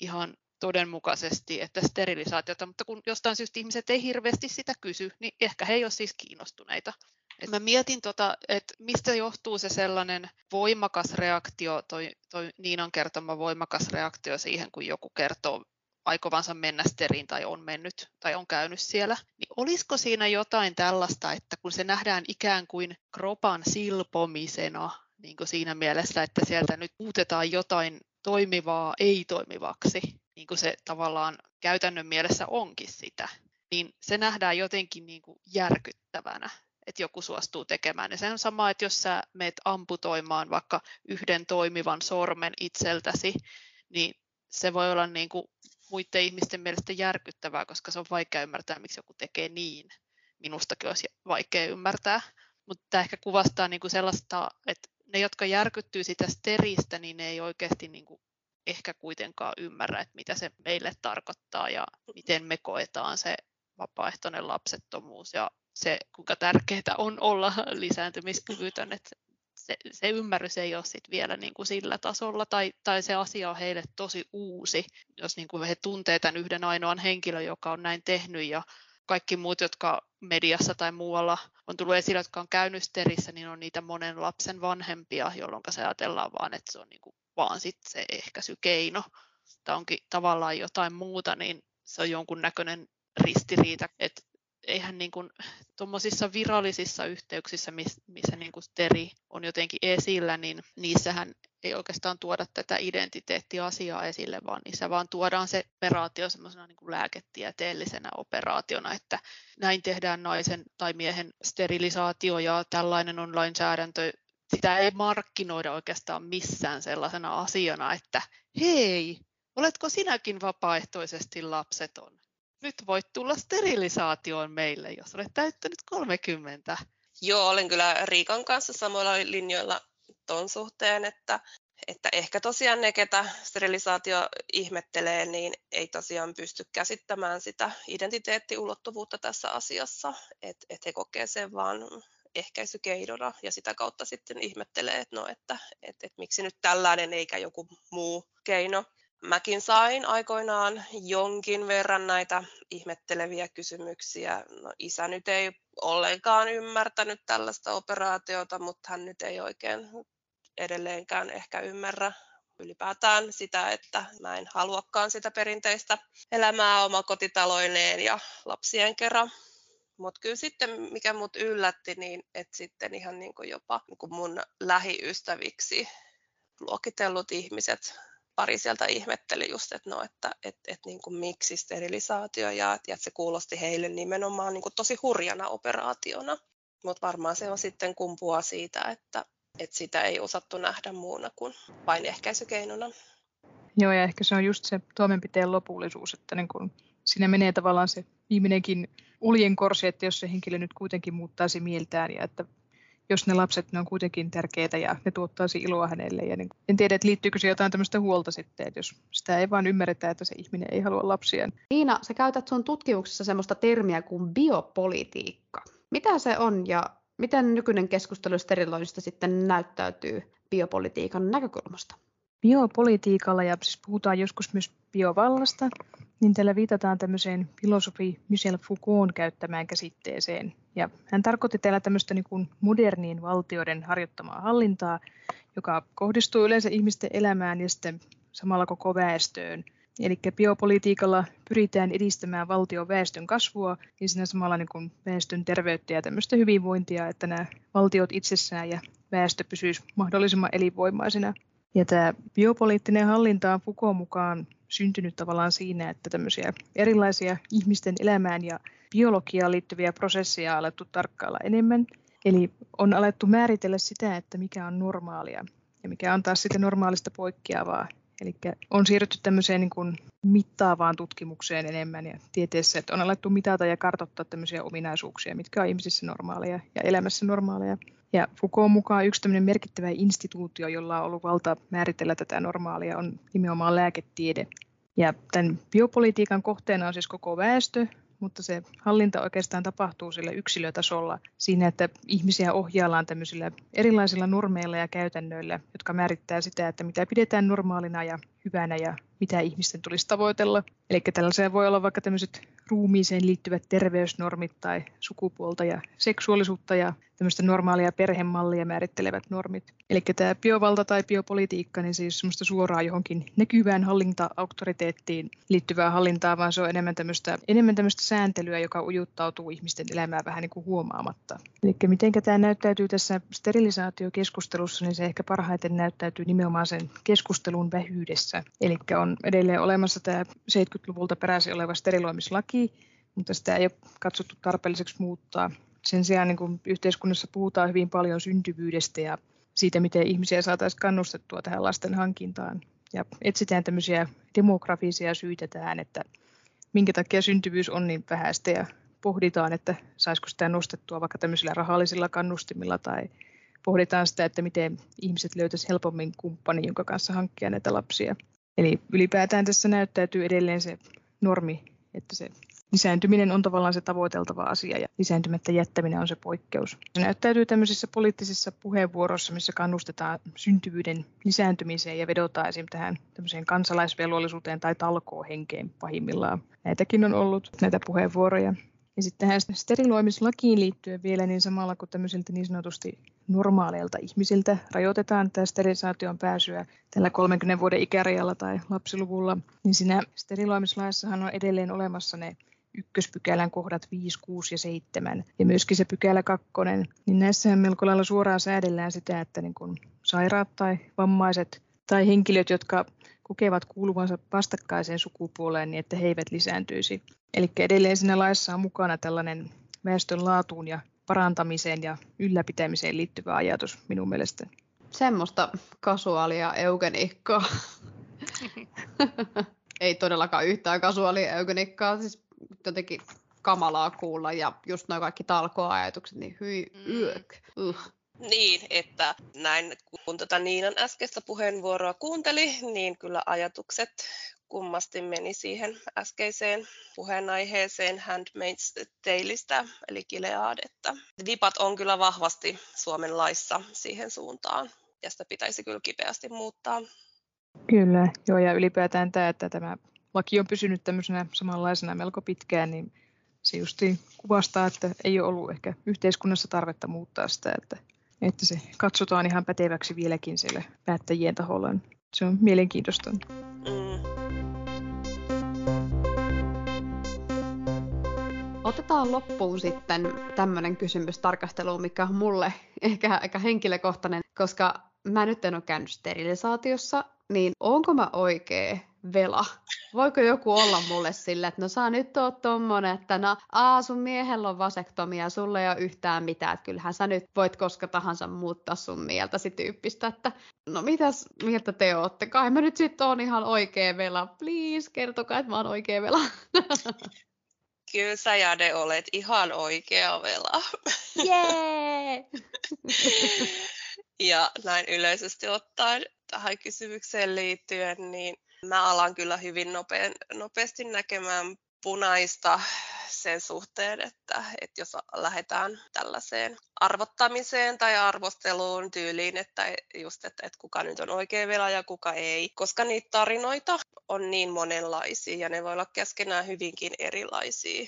ihan todenmukaisesti, että sterilisaatiota, mutta kun jostain syystä ihmiset ei hirveästi sitä kysy, niin ehkä he ei ole siis kiinnostuneita. Et mä mietin, tota, että mistä johtuu se sellainen voimakas reaktio, toi, toi Niinan kertoma voimakas reaktio siihen, kun joku kertoo aikovansa mennä steriin tai on mennyt tai on käynyt siellä, niin olisiko siinä jotain tällaista, että kun se nähdään ikään kuin kropan silpomisena, niin kuin siinä mielessä, että sieltä nyt muutetaan jotain toimivaa ei-toimivaksi, niin kuin se tavallaan käytännön mielessä onkin sitä, niin se nähdään jotenkin niin kuin järkyttävänä että joku suostuu tekemään. Ja se on sama, että jos sä meet amputoimaan vaikka yhden toimivan sormen itseltäsi, niin se voi olla niin kuin muiden ihmisten mielestä järkyttävää, koska se on vaikea ymmärtää, miksi joku tekee niin. Minustakin olisi vaikea ymmärtää. Mutta tämä ehkä kuvastaa niin kuin sellaista, että ne, jotka järkyttyy sitä steristä, niin ne ei oikeasti niin kuin ehkä kuitenkaan ymmärrä, että mitä se meille tarkoittaa ja miten me koetaan se vapaaehtoinen lapsettomuus ja se, kuinka tärkeää on olla lisääntymiskyvytön, että se, se ymmärrys ei ole sit vielä niin kuin sillä tasolla, tai, tai se asia on heille tosi uusi, jos niin kuin he tuntee tämän yhden ainoan henkilön, joka on näin tehnyt, ja kaikki muut, jotka mediassa tai muualla on tullut esille, jotka on käynyt sterissä, niin on niitä monen lapsen vanhempia, jolloin se ajatellaan vaan, että se on niin kuin vaan sit se ehkäisykeino, tai onkin tavallaan jotain muuta, niin se on jonkun näköinen ristiriita, että eihän niin kuin tuommoisissa virallisissa yhteyksissä, missä niin kuin steri on jotenkin esillä, niin niissähän ei oikeastaan tuoda tätä identiteettiasiaa esille, vaan niissä vaan tuodaan se operaatio semmoisena niin lääketieteellisenä operaationa, että näin tehdään naisen tai miehen sterilisaatio ja tällainen on lainsäädäntö. Sitä ei markkinoida oikeastaan missään sellaisena asiana, että hei, oletko sinäkin vapaaehtoisesti lapseton? nyt voit tulla sterilisaatioon meille, jos olet täyttänyt 30. Joo, olen kyllä Riikan kanssa samoilla linjoilla tuon suhteen, että, että ehkä tosiaan ne, ketä sterilisaatio ihmettelee, niin ei tosiaan pysty käsittämään sitä identiteettiulottuvuutta tässä asiassa, että et he kokee sen vaan ehkäisykeinona ja sitä kautta sitten ihmettelee, että, no, että, että, että miksi nyt tällainen eikä joku muu keino mäkin sain aikoinaan jonkin verran näitä ihmetteleviä kysymyksiä. No, isä nyt ei ollenkaan ymmärtänyt tällaista operaatiota, mutta hän nyt ei oikein edelleenkään ehkä ymmärrä ylipäätään sitä, että mä en haluakaan sitä perinteistä elämää omakotitaloineen ja lapsien kerran. Mutta kyllä sitten, mikä mut yllätti, niin että sitten ihan niin kuin jopa niin kuin mun lähiystäviksi luokitellut ihmiset pari sieltä ihmetteli just, että, no, että et, et, niin kuin miksi sterilisaatio ja, ja että se kuulosti heille nimenomaan niin kuin tosi hurjana operaationa. Mutta varmaan se on sitten kumpua siitä, että, että sitä ei osattu nähdä muuna kuin vain ehkäisykeinona. Joo, ja ehkä se on just se toimenpiteen lopullisuus, että niin kun siinä menee tavallaan se viimeinenkin uljenkorsi, että jos se henkilö nyt kuitenkin muuttaisi mieltään ja että jos ne lapset ne on kuitenkin tärkeitä ja ne tuottaisi iloa hänelle. Ja niin, en tiedä, että liittyykö se jotain tämmöistä huolta sitten, että jos sitä ei vaan ymmärretä, että se ihminen ei halua lapsia. Niina, sä käytät sun tutkimuksessa semmoista termiä kuin biopolitiikka. Mitä se on ja miten nykyinen keskustelu steriloinnista sitten näyttäytyy biopolitiikan näkökulmasta? Biopolitiikalla, ja siis puhutaan joskus myös biovallasta, niin tällä viitataan tämmöiseen filosofi Michel Foucault käyttämään käsitteeseen. Ja hän tarkoitti täällä tämmöistä niin kuin moderniin valtioiden harjoittamaa hallintaa, joka kohdistuu yleensä ihmisten elämään ja sitten samalla koko väestöön. Eli biopolitiikalla pyritään edistämään valtion väestön kasvua ja siinä samalla niin kuin väestön terveyttä ja tämmöistä hyvinvointia, että nämä valtiot itsessään ja väestö pysyisi mahdollisimman elinvoimaisina. Ja tämä biopoliittinen hallinta on Foucault mukaan syntynyt tavallaan siinä, että tämmöisiä erilaisia ihmisten elämään ja biologiaan liittyviä prosesseja on alettu tarkkailla enemmän. Eli on alettu määritellä sitä, että mikä on normaalia ja mikä on taas sitten normaalista poikkeavaa. Eli on siirrytty tämmöiseen niin kuin mittaavaan tutkimukseen enemmän ja tieteessä, että on alettu mitata ja kartoittaa tämmöisiä ominaisuuksia, mitkä on ihmisissä normaaleja ja elämässä normaaleja. Ja Foucault mukaan yksi tämmöinen merkittävä instituutio, jolla on ollut valta määritellä tätä normaalia, on nimenomaan lääketiede. Ja tämän biopolitiikan kohteena on siis koko väestö, mutta se hallinta oikeastaan tapahtuu sillä yksilötasolla siinä, että ihmisiä ohjaillaan tämmöisillä erilaisilla normeilla ja käytännöillä, jotka määrittää sitä, että mitä pidetään normaalina ja hyvänä ja mitä ihmisten tulisi tavoitella. Eli tällaisia voi olla vaikka tämmöiset ruumiiseen liittyvät terveysnormit tai sukupuolta ja seksuaalisuutta ja tämmöistä normaalia perhemallia määrittelevät normit. Eli tämä biovalta tai biopolitiikka, niin siis semmoista suoraan johonkin näkyvään hallinta-auktoriteettiin liittyvää hallintaa, vaan se on enemmän tämmöistä, enemmän tämmöistä sääntelyä, joka ujuttautuu ihmisten elämään vähän niin kuin huomaamatta. Eli miten tämä näyttäytyy tässä sterilisaatiokeskustelussa, niin se ehkä parhaiten näyttäytyy nimenomaan sen keskustelun vähyydessä. Eli on edelleen olemassa tämä 70-luvulta peräisin oleva steriloimislaki, mutta sitä ei ole katsottu tarpeelliseksi muuttaa sen sijaan niin kuin yhteiskunnassa puhutaan hyvin paljon syntyvyydestä ja siitä, miten ihmisiä saataisiin kannustettua tähän lasten hankintaan. Ja etsitään tämmöisiä demografisia syitä tähän, että minkä takia syntyvyys on niin vähäistä ja pohditaan, että saisiko sitä nostettua vaikka tämmöisillä rahallisilla kannustimilla tai pohditaan sitä, että miten ihmiset löytäisivät helpommin kumppani, jonka kanssa hankkia näitä lapsia. Eli ylipäätään tässä näyttäytyy edelleen se normi, että se lisääntyminen on tavallaan se tavoiteltava asia ja lisääntymättä jättäminen on se poikkeus. Se näyttäytyy tämmöisissä poliittisissa puheenvuoroissa, missä kannustetaan syntyvyyden lisääntymiseen ja vedotaan esim. tähän tämmöiseen kansalaisvelvollisuuteen tai talkoohenkeen pahimmillaan. Näitäkin on ollut näitä puheenvuoroja. Ja sitten tähän steriloimislakiin liittyen vielä, niin samalla kuin tämmöisiltä niin sanotusti normaaleilta ihmisiltä rajoitetaan tätä sterilisaation pääsyä tällä 30 vuoden ikärajalla tai lapsiluvulla, niin siinä steriloimislaissahan on edelleen olemassa ne ykköspykälän kohdat 5, 6 ja 7 ja myöskin se pykälä 2, niin näissähän melko lailla suoraan säädellään sitä, että niin kun sairaat tai vammaiset tai henkilöt, jotka kokevat kuuluvansa vastakkaiseen sukupuoleen, niin että he eivät lisääntyisi. Eli edelleen siinä laissa on mukana tällainen väestön laatuun ja parantamiseen ja ylläpitämiseen liittyvä ajatus minun mielestä. Semmoista kasuaalia eugeniikkaa. [laughs] Ei todellakaan yhtään kasuaalia eugenikkaa. Siis jotenkin kamalaa kuulla ja just noin kaikki talkoajatukset, niin hyi, mm. yök, uh. Niin, että näin kun tätä Niinan äskeistä puheenvuoroa kuunteli, niin kyllä ajatukset kummasti meni siihen äskeiseen puheenaiheeseen Handmaid's Taleista, eli Gileadetta. Vipat on kyllä vahvasti Suomen laissa siihen suuntaan, ja sitä pitäisi kyllä kipeästi muuttaa. Kyllä, joo, ja ylipäätään tämä, että tämä laki on pysynyt tämmöisenä samanlaisena melko pitkään, niin se justi kuvastaa, että ei ole ollut ehkä yhteiskunnassa tarvetta muuttaa sitä, että, että se katsotaan ihan päteväksi vieläkin siellä päättäjien taholla. Se on mielenkiintoista. Mm. Otetaan loppuun sitten tämmöinen kysymys tarkasteluun, mikä on mulle ehkä aika henkilökohtainen, koska mä nyt en ole käynyt sterilisaatiossa, niin onko mä oikea vela? Voiko joku olla mulle sille, että no saa nyt olla tommonen, että no aa sun miehellä on vasektomia, sulle ei ole yhtään mitään, että kyllähän sä nyt voit koska tahansa muuttaa sun mieltäsi tyyppistä, että no mitäs mieltä te ootte? Kai mä nyt sit oon ihan oikea vela, please kertokaa, että mä oon oikea vela. [laughs] Kyllä sä Jade olet ihan oikea vela. [laughs] Jee! ja näin yleisesti ottaen tähän kysymykseen liittyen, niin mä alan kyllä hyvin nopea, nopeasti näkemään punaista sen suhteen, että, että jos lähdetään tällaiseen arvottamiseen tai arvosteluun tyyliin, että just, että, että kuka nyt on oikea vela ja kuka ei, koska niitä tarinoita on niin monenlaisia ja ne voi olla keskenään hyvinkin erilaisia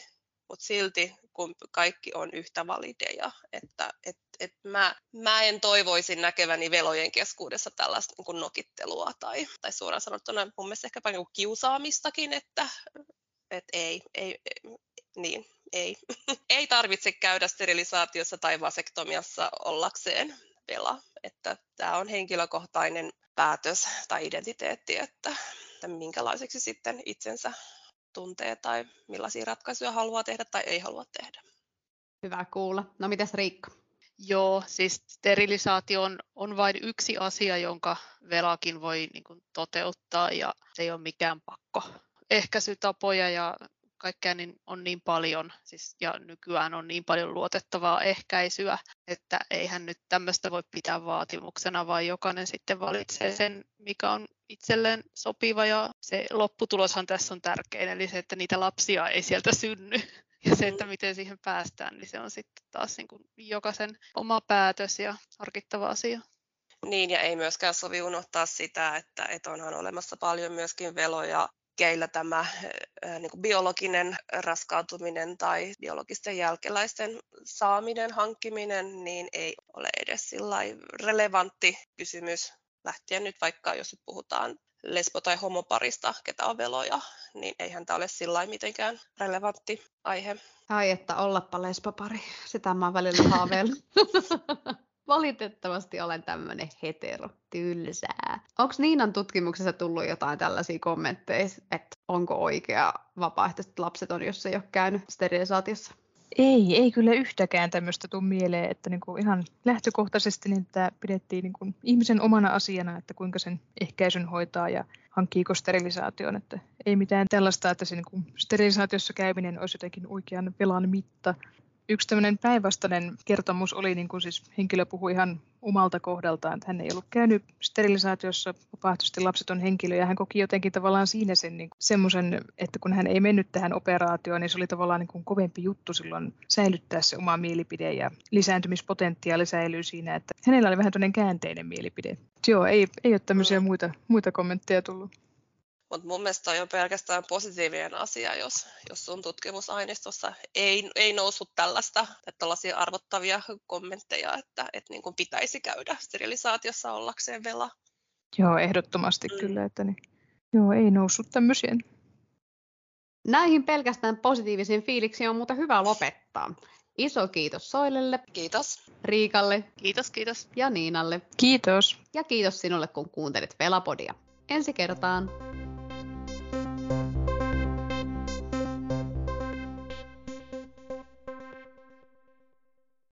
mutta silti kun kaikki on yhtä valideja, että et, et mä, mä en toivoisi näkeväni velojen keskuudessa tällaista niin kuin nokittelua tai, tai suoraan sanottuna mun mielestä ehkäpä niin kuin kiusaamistakin, että et ei, ei, niin, ei. [laughs] ei tarvitse käydä sterilisaatiossa tai vasektomiassa ollakseen vela, että tämä on henkilökohtainen päätös tai identiteetti, että, että minkälaiseksi sitten itsensä tuntee tai millaisia ratkaisuja haluaa tehdä tai ei halua tehdä. Hyvä kuulla. No mitäs Riikka? Joo, siis sterilisaatio on, on vain yksi asia, jonka velakin voi niin kuin, toteuttaa ja se ei ole mikään pakko. Ehkäisytapoja ja kaikkea niin on niin paljon, siis, ja nykyään on niin paljon luotettavaa ehkäisyä, että eihän nyt tämmöistä voi pitää vaatimuksena, vaan jokainen sitten valitsee sen, mikä on itselleen sopiva, ja se lopputuloshan tässä on tärkein, eli se, että niitä lapsia ei sieltä synny. Ja se, että miten siihen päästään, niin se on sitten taas niin kuin jokaisen oma päätös ja harkittava asia. Niin, ja ei myöskään sovi unohtaa sitä, että, että onhan olemassa paljon myöskin veloja, keillä tämä niin kuin biologinen raskautuminen tai biologisten jälkeläisten saaminen, hankkiminen, niin ei ole edes relevantti kysymys lähtien nyt vaikka, jos nyt puhutaan lesbo- tai homoparista, ketä on veloja, niin eihän tämä ole sillä mitenkään relevantti aihe. Ai että ollappa lesbopari, sitä mä välillä haaveillut. [laughs] Valitettavasti olen tämmöinen hetero, tylsää. Onko Niinan tutkimuksessa tullut jotain tällaisia kommentteja, että onko oikea vapaaehtoiset lapset on, jos ei ole käynyt sterilisaatiossa? Ei, ei kyllä yhtäkään tämmöistä tule mieleen, että niin kuin ihan lähtökohtaisesti niin tämä pidettiin niin kuin ihmisen omana asiana, että kuinka sen ehkäisyn hoitaa ja hankkiiko sterilisaation. Että ei mitään tällaista, että se niin kuin sterilisaatiossa käyminen olisi jotenkin oikean velan mitta, yksi tämmöinen päinvastainen kertomus oli, niin kuin siis henkilö puhui ihan omalta kohdaltaan, että hän ei ollut käynyt sterilisaatiossa vapaaehtoisesti lapseton henkilö, ja hän koki jotenkin tavallaan siinä sen niin semmoisen, että kun hän ei mennyt tähän operaatioon, niin se oli tavallaan niin kuin kovempi juttu silloin säilyttää se oma mielipide, ja lisääntymispotentiaali säilyy siinä, että hänellä oli vähän tämmöinen käänteinen mielipide. Joo, ei, ei ole tämmöisiä muita, muita kommentteja tullut. Mutta mun mielestä on jo pelkästään positiivinen asia, jos, jos sun tutkimusaineistossa ei, ei noussut tällaista, että tällaisia arvottavia kommentteja, että, että niin kuin pitäisi käydä sterilisaatiossa ollakseen vela. Joo, ehdottomasti mm. kyllä, että niin, joo, ei noussut tämmöisiä. Näihin pelkästään positiivisiin fiiliksiin on muuta hyvä lopettaa. Iso kiitos Soilelle. Kiitos. Riikalle. Kiitos, kiitos. Ja Niinalle. Kiitos. Ja kiitos sinulle, kun kuuntelit Velapodia. Ensi kertaan.